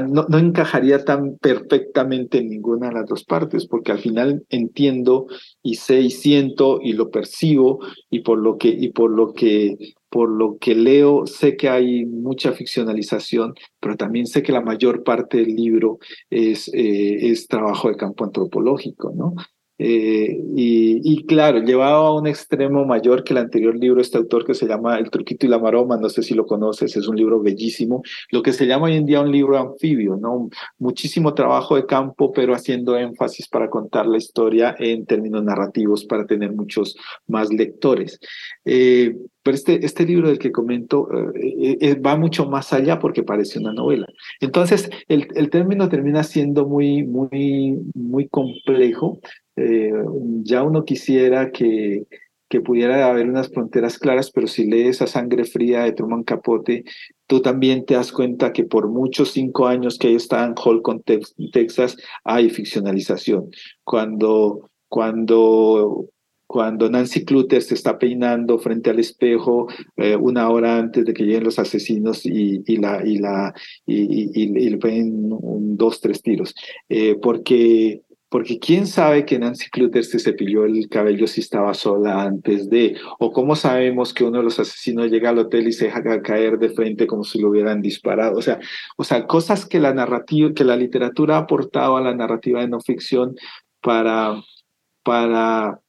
[SPEAKER 5] no, encajaría tan perfectamente en ninguna de las dos partes, porque al final entiendo y sé y siento y lo percibo y por lo que, y por lo que, por lo que leo, sé que hay mucha ficcionalización, pero también sé que la mayor parte del libro es, eh, es trabajo de campo antropológico, ¿no? Eh, y, claro, llevado a un extremo mayor que el anterior libro, este autor que se llama El truquito y la maroma, no sé si lo conoces, es un libro bellísimo, lo que se llama hoy en día un libro anfibio, ¿no? Muchísimo trabajo de campo, pero haciendo énfasis para contar la historia en términos narrativos, para tener muchos más lectores. Eh, pero este, este libro del que comento eh, va mucho más allá porque parece una novela. Entonces, el, el término termina siendo muy, muy, muy complejo, eh, ya uno quisiera que, que pudiera haber unas fronteras claras, pero si lees a sangre fría de Truman Capote, tú también te das cuenta que por muchos cinco años que ahí está en Holcomb, Texas, hay ficcionalización. Cuando, cuando, cuando Nancy Clutter se está peinando frente al espejo eh, una hora antes de que lleguen los asesinos y, y la, y, la, y, y, le ven un, dos, tres tiros. Eh, porque porque quién sabe que Nancy Clutter se cepilló el cabello si estaba sola antes de, o cómo sabemos que uno de los asesinos llega al hotel y se deja caer de frente como si lo hubieran disparado. O sea, o sea, cosas que la narrativa, que la literatura ha aportado a la narrativa de no ficción para, para,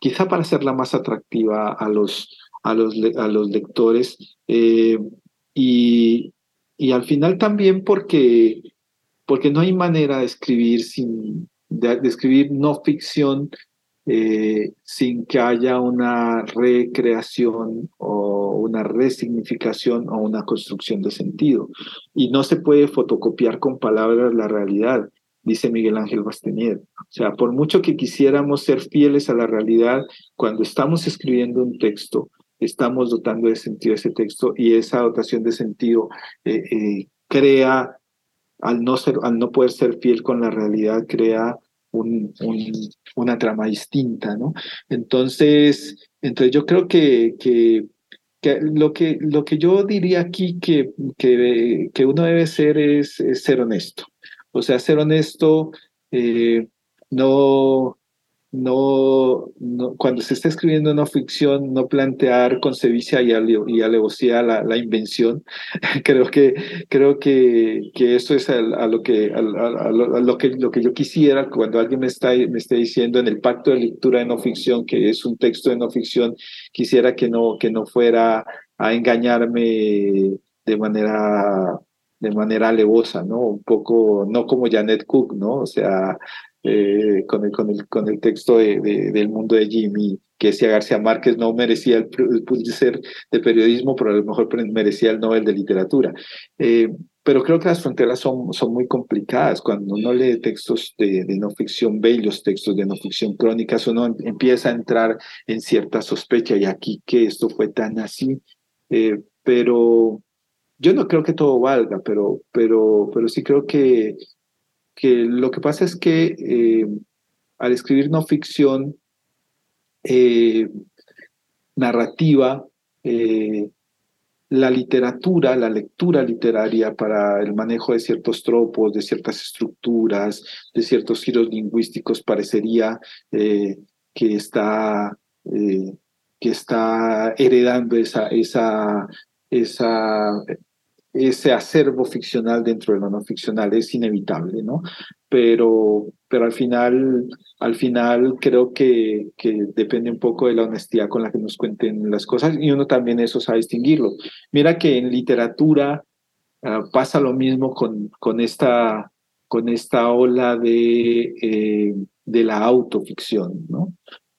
[SPEAKER 5] quizá para hacerla más atractiva a los, a los, a los lectores. Eh, y, y al final también porque, porque no hay manera de escribir sin de, escribir no ficción eh, sin que haya una recreación o una resignificación o una construcción de sentido. Y no se puede fotocopiar con palabras la realidad, dice Miguel Ángel Bastenier. O sea, por mucho que quisiéramos ser fieles a la realidad, cuando estamos escribiendo un texto, estamos dotando de sentido ese texto y esa dotación de sentido eh, eh, crea, al no, ser, al no poder ser fiel con la realidad, crea un, una trama distinta, ¿no? Entonces, entonces yo creo que, que, que, lo, que lo que yo diría aquí que, que, que uno debe ser es, ser honesto. O sea, ser honesto, eh, no, no, no, cuando se está escribiendo una ficción, no plantear con sevicia y, y alevosía la, la invención. creo que, creo que, que eso es a, lo que, a, lo, que, lo que yo quisiera cuando alguien me, está, me esté diciendo en el pacto de lectura de no ficción, que es un texto de no ficción, quisiera que no, que no fuera a engañarme de manera de manera alevosa, ¿no? Un poco, no como Janet Cook, ¿no? O sea, eh, con, el, con, el, con el texto de, del mundo de Jimmy, que decía García Márquez no merecía el, Pulitzer de periodismo, pero a lo mejor merecía el Nobel de literatura. Eh, pero creo que las fronteras son, son muy complicadas. Cuando uno lee textos de, de, no ficción bellos, textos de no ficción crónicas, uno empieza a entrar en cierta sospecha y aquí que esto fue tan así. Eh, pero yo no creo que todo valga, pero, pero, pero sí creo que que lo que pasa es que eh, al escribir no ficción eh, narrativa, eh, la literatura, la lectura literaria para el manejo de ciertos tropos, de ciertas estructuras, de ciertos giros lingüísticos, parecería que, está, que está heredando esa, esa, esa ese acervo ficcional dentro de lo no ficcional es inevitable, ¿no? Pero, pero al final, al final creo que, que depende un poco de la honestidad con la que nos cuenten las cosas y uno también eso sabe distinguirlo. Mira que en literatura ah, pasa lo mismo con, con, esta, con esta ola de, eh, de la autoficción, ¿no?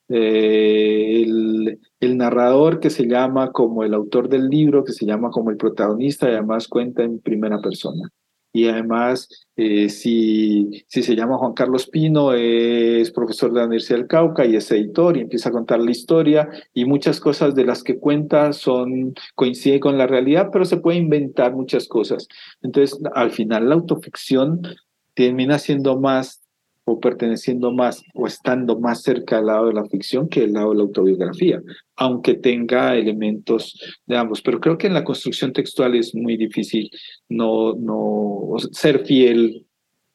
[SPEAKER 5] Eh, el, el, narrador que se llama como el autor del libro, que se llama como el protagonista y además cuenta en primera persona. Y además, eh, si, si se llama Juan Carlos Pino, es profesor de la Universidad del Cauca y es editor y empieza a contar la historia y muchas cosas de las que cuenta son coinciden con la realidad, pero se puede inventar muchas cosas. Entonces, al final, la autoficción termina siendo más o perteneciendo más o estando más cerca al lado de la ficción que al lado de la autobiografía, aunque tenga elementos de ambos. Pero creo que en la construcción textual es muy difícil no, no ser fiel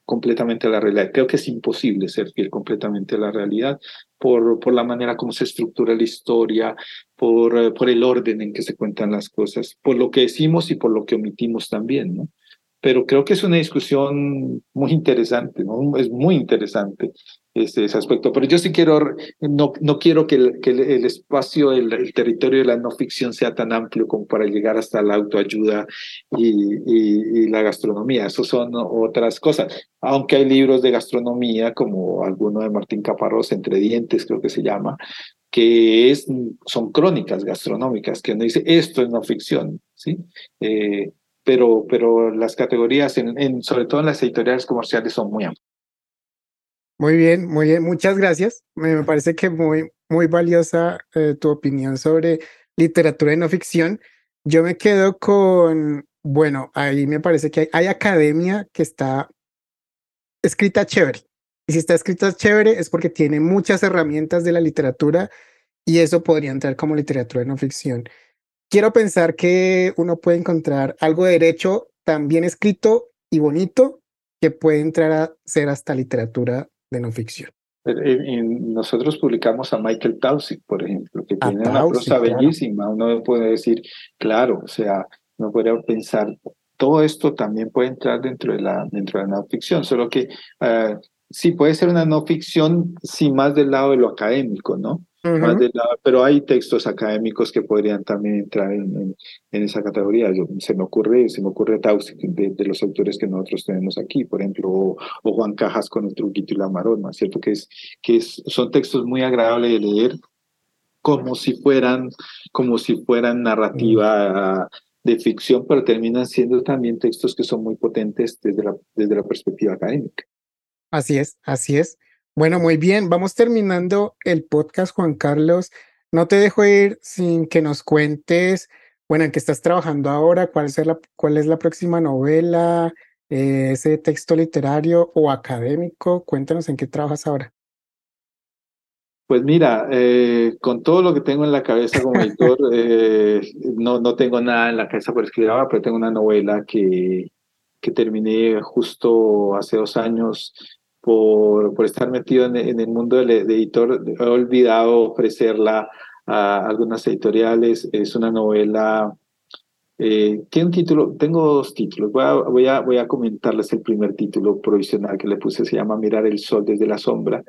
[SPEAKER 5] completamente a la realidad. Creo que es imposible ser fiel completamente a la realidad por, por la manera como se estructura la historia, por, por el orden en que se cuentan las cosas, por lo que decimos y por lo que omitimos también, ¿no? Pero creo que es una discusión muy interesante, ¿no? Es muy interesante ese, ese aspecto. Pero yo sí quiero, no, no quiero que el, que el, espacio, el, territorio de la no ficción sea tan amplio como para llegar hasta la autoayuda y, y, la gastronomía. Eso son otras cosas. Aunque hay libros de gastronomía, como alguno de Martín Caparrós, Entre Dientes, creo que se llama, que es, son crónicas gastronómicas, que uno dice, esto es no ficción, ¿sí? Eh, pero, pero las categorías, en, sobre todo en las editoriales comerciales, son muy amplias.
[SPEAKER 4] Muy bien, muy bien, muchas gracias. Me, parece que muy, muy valiosa eh, tu opinión sobre literatura y no ficción. Yo me quedo con, bueno, ahí me parece que hay, hay academia que está escrita chévere. Y si está escrita chévere es porque tiene muchas herramientas de la literatura y eso podría entrar como literatura de no ficción quiero pensar que uno puede encontrar algo de derecho tan bien escrito y bonito que puede entrar a ser hasta literatura de no ficción.
[SPEAKER 5] nosotros publicamos a Michael Tausig, por ejemplo, que tiene una prosa bellísima. Uno puede decir, claro, o sea, uno podría pensar, todo esto también puede entrar dentro de la, dentro de la no ficción, solo que uh, sí puede ser una no ficción, sí más del lado de lo académico, ¿no? La- pero hay textos académicos que podrían también entrar en, en, en esa categoría. Yo, se me ocurre, se me ocurre Taussig de, de los autores que nosotros tenemos aquí, por ejemplo, o, o Juan Cajas con el truquito y la maroma, ¿cierto? Que es, que es, son textos muy agradables de leer, como si fueran, como si fueran narrativa de ficción, pero terminan siendo también textos que son muy potentes desde la, desde la perspectiva académica.
[SPEAKER 4] Así es, así es. Bueno, muy bien, vamos terminando el podcast, Juan Carlos. No te dejo ir sin que nos cuentes, bueno, en qué estás trabajando ahora, cuál es la, cuál es la próxima novela, eh, ese texto literario o académico. Cuéntanos en qué trabajas ahora.
[SPEAKER 5] Pues mira, eh, con todo lo que tengo en la cabeza como editor, eh, no, no tengo nada en la cabeza por escribir ahora, pero tengo una novela que, que terminé justo hace dos años por, por estar metido en, en el mundo del de editor. He olvidado ofrecerla a algunas editoriales. Es una novela, eh, tiene un título, tengo dos títulos. Voy a, voy, a, voy a comentarles el primer título provisional que le puse, se llama Mirar el Sol desde la Sombra.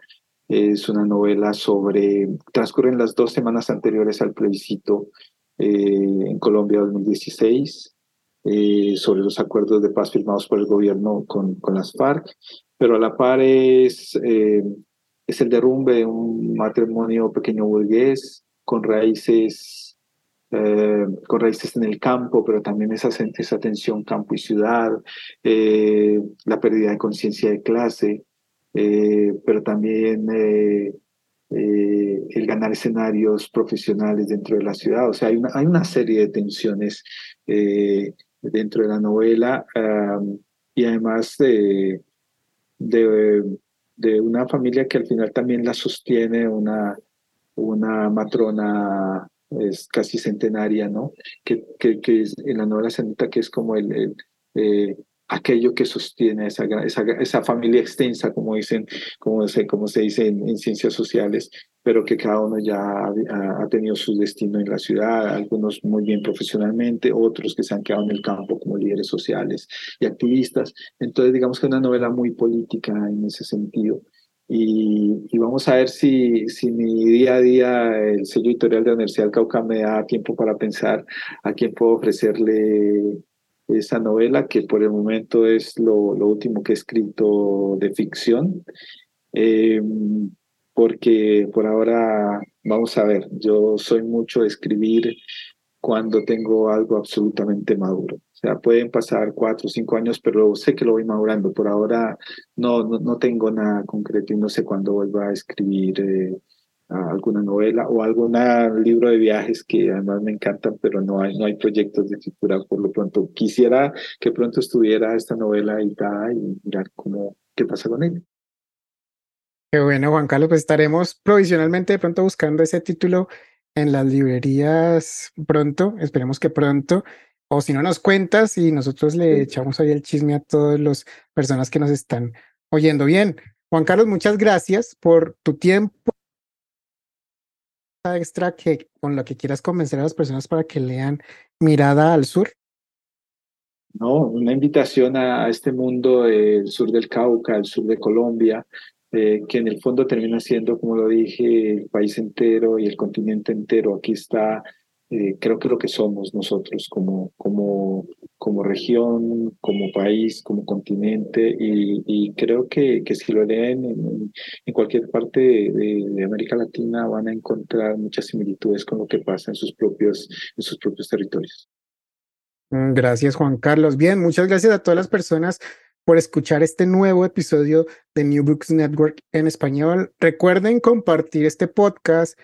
[SPEAKER 5] Es una novela sobre, transcurren las dos semanas anteriores al plebiscito eh, en Colombia 2016, eh, sobre los acuerdos de paz firmados por el gobierno con, con las FARC, pero a la par es, eh, es el derrumbe de un matrimonio pequeño burgués con raíces, eh, con raíces en el campo, pero también esa, esa tensión campo y ciudad, eh, la pérdida de conciencia de clase, eh, pero también eh, eh, el ganar escenarios profesionales dentro de la ciudad. O sea, hay una, hay una serie de tensiones eh, dentro de la novela um, y además de, de, de, una familia que al final también la sostiene una, una matrona es casi centenaria, ¿no? Que, que, que en la novela se que es como el, el eh, aquello que sostiene esa, esa, esa familia extensa, como dicen, como se, como se dice en, en ciencias sociales, pero que cada uno ya ha, ha, tenido su destino en la ciudad, algunos muy bien profesionalmente, otros que se han quedado en el campo como líderes sociales y activistas. Entonces, digamos que es una novela muy política en ese sentido. Y, y, vamos a ver si, si mi día a día el sello editorial de la Universidad del Cauca me da tiempo para pensar a quién puedo ofrecerle esa novela, que por el momento es lo, último que he escrito de ficción, eh, porque por ahora, vamos a ver, yo soy mucho de escribir cuando tengo algo absolutamente maduro. O sea, pueden pasar cuatro o cinco años, pero sé que lo voy madurando. Por ahora no, no, no tengo nada concreto y no sé cuándo vuelva a escribir eh, alguna novela o algún libro de viajes que además me encantan, pero no hay, no hay proyectos de escritura por lo pronto. Quisiera que pronto estuviera esta novela editada y mirar cómo, qué pasa con ella.
[SPEAKER 4] Qué bueno, Juan Carlos, pues estaremos provisionalmente de pronto buscando ese título en las librerías pronto, esperemos que pronto, o si no nos cuentas y nosotros le echamos ahí el chisme a todas las personas que nos están oyendo. Bien, Juan Carlos, muchas gracias por tu tiempo extra que con lo que quieras convencer a las personas para que lean Mirada al Sur.
[SPEAKER 5] No, una invitación a este mundo del sur del Cauca, el sur de Colombia, eh, que en el fondo termina siendo, como lo dije, el país entero y el continente entero. Aquí está, eh, creo que lo que somos nosotros como, como, como región, como país, como continente, y, y creo que, que si lo leen en, en cualquier parte de, de, América Latina van a encontrar muchas similitudes con lo que pasa en sus propios, en sus propios territorios.
[SPEAKER 4] Gracias, Juan Carlos. Bien, muchas gracias a todas las personas por escuchar este nuevo episodio de New Books Network en español. Recuerden compartir este podcast,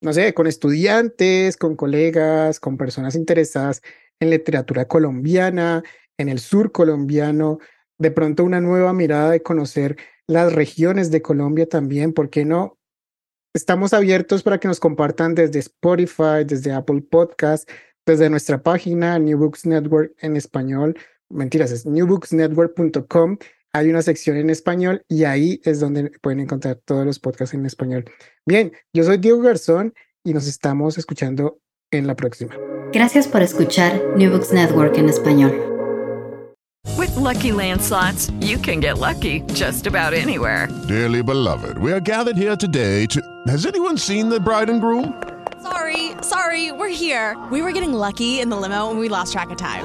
[SPEAKER 4] no sé, con estudiantes, con colegas, con personas interesadas en literatura colombiana, en el sur colombiano, de pronto una nueva mirada de conocer las regiones de Colombia también, ¿por qué no? Estamos abiertos para que nos compartan desde Spotify, desde Apple Podcast, desde nuestra página New Books Network en español mentiras, es newbooksnetwork.com. Hay una sección en español y ahí es donde pueden encontrar todos los podcasts en español. Bien, yo soy Diego Garzón y nos estamos escuchando en la próxima.
[SPEAKER 3] Gracias por escuchar New Books Network en español.
[SPEAKER 6] With Lucky Land slots, you can get lucky just about anywhere.
[SPEAKER 7] Dearly beloved, we are gathered here today to. Has anyone seen the bride and groom?
[SPEAKER 8] Sorry, sorry, we're here. We were getting lucky in the limo and we lost track of time.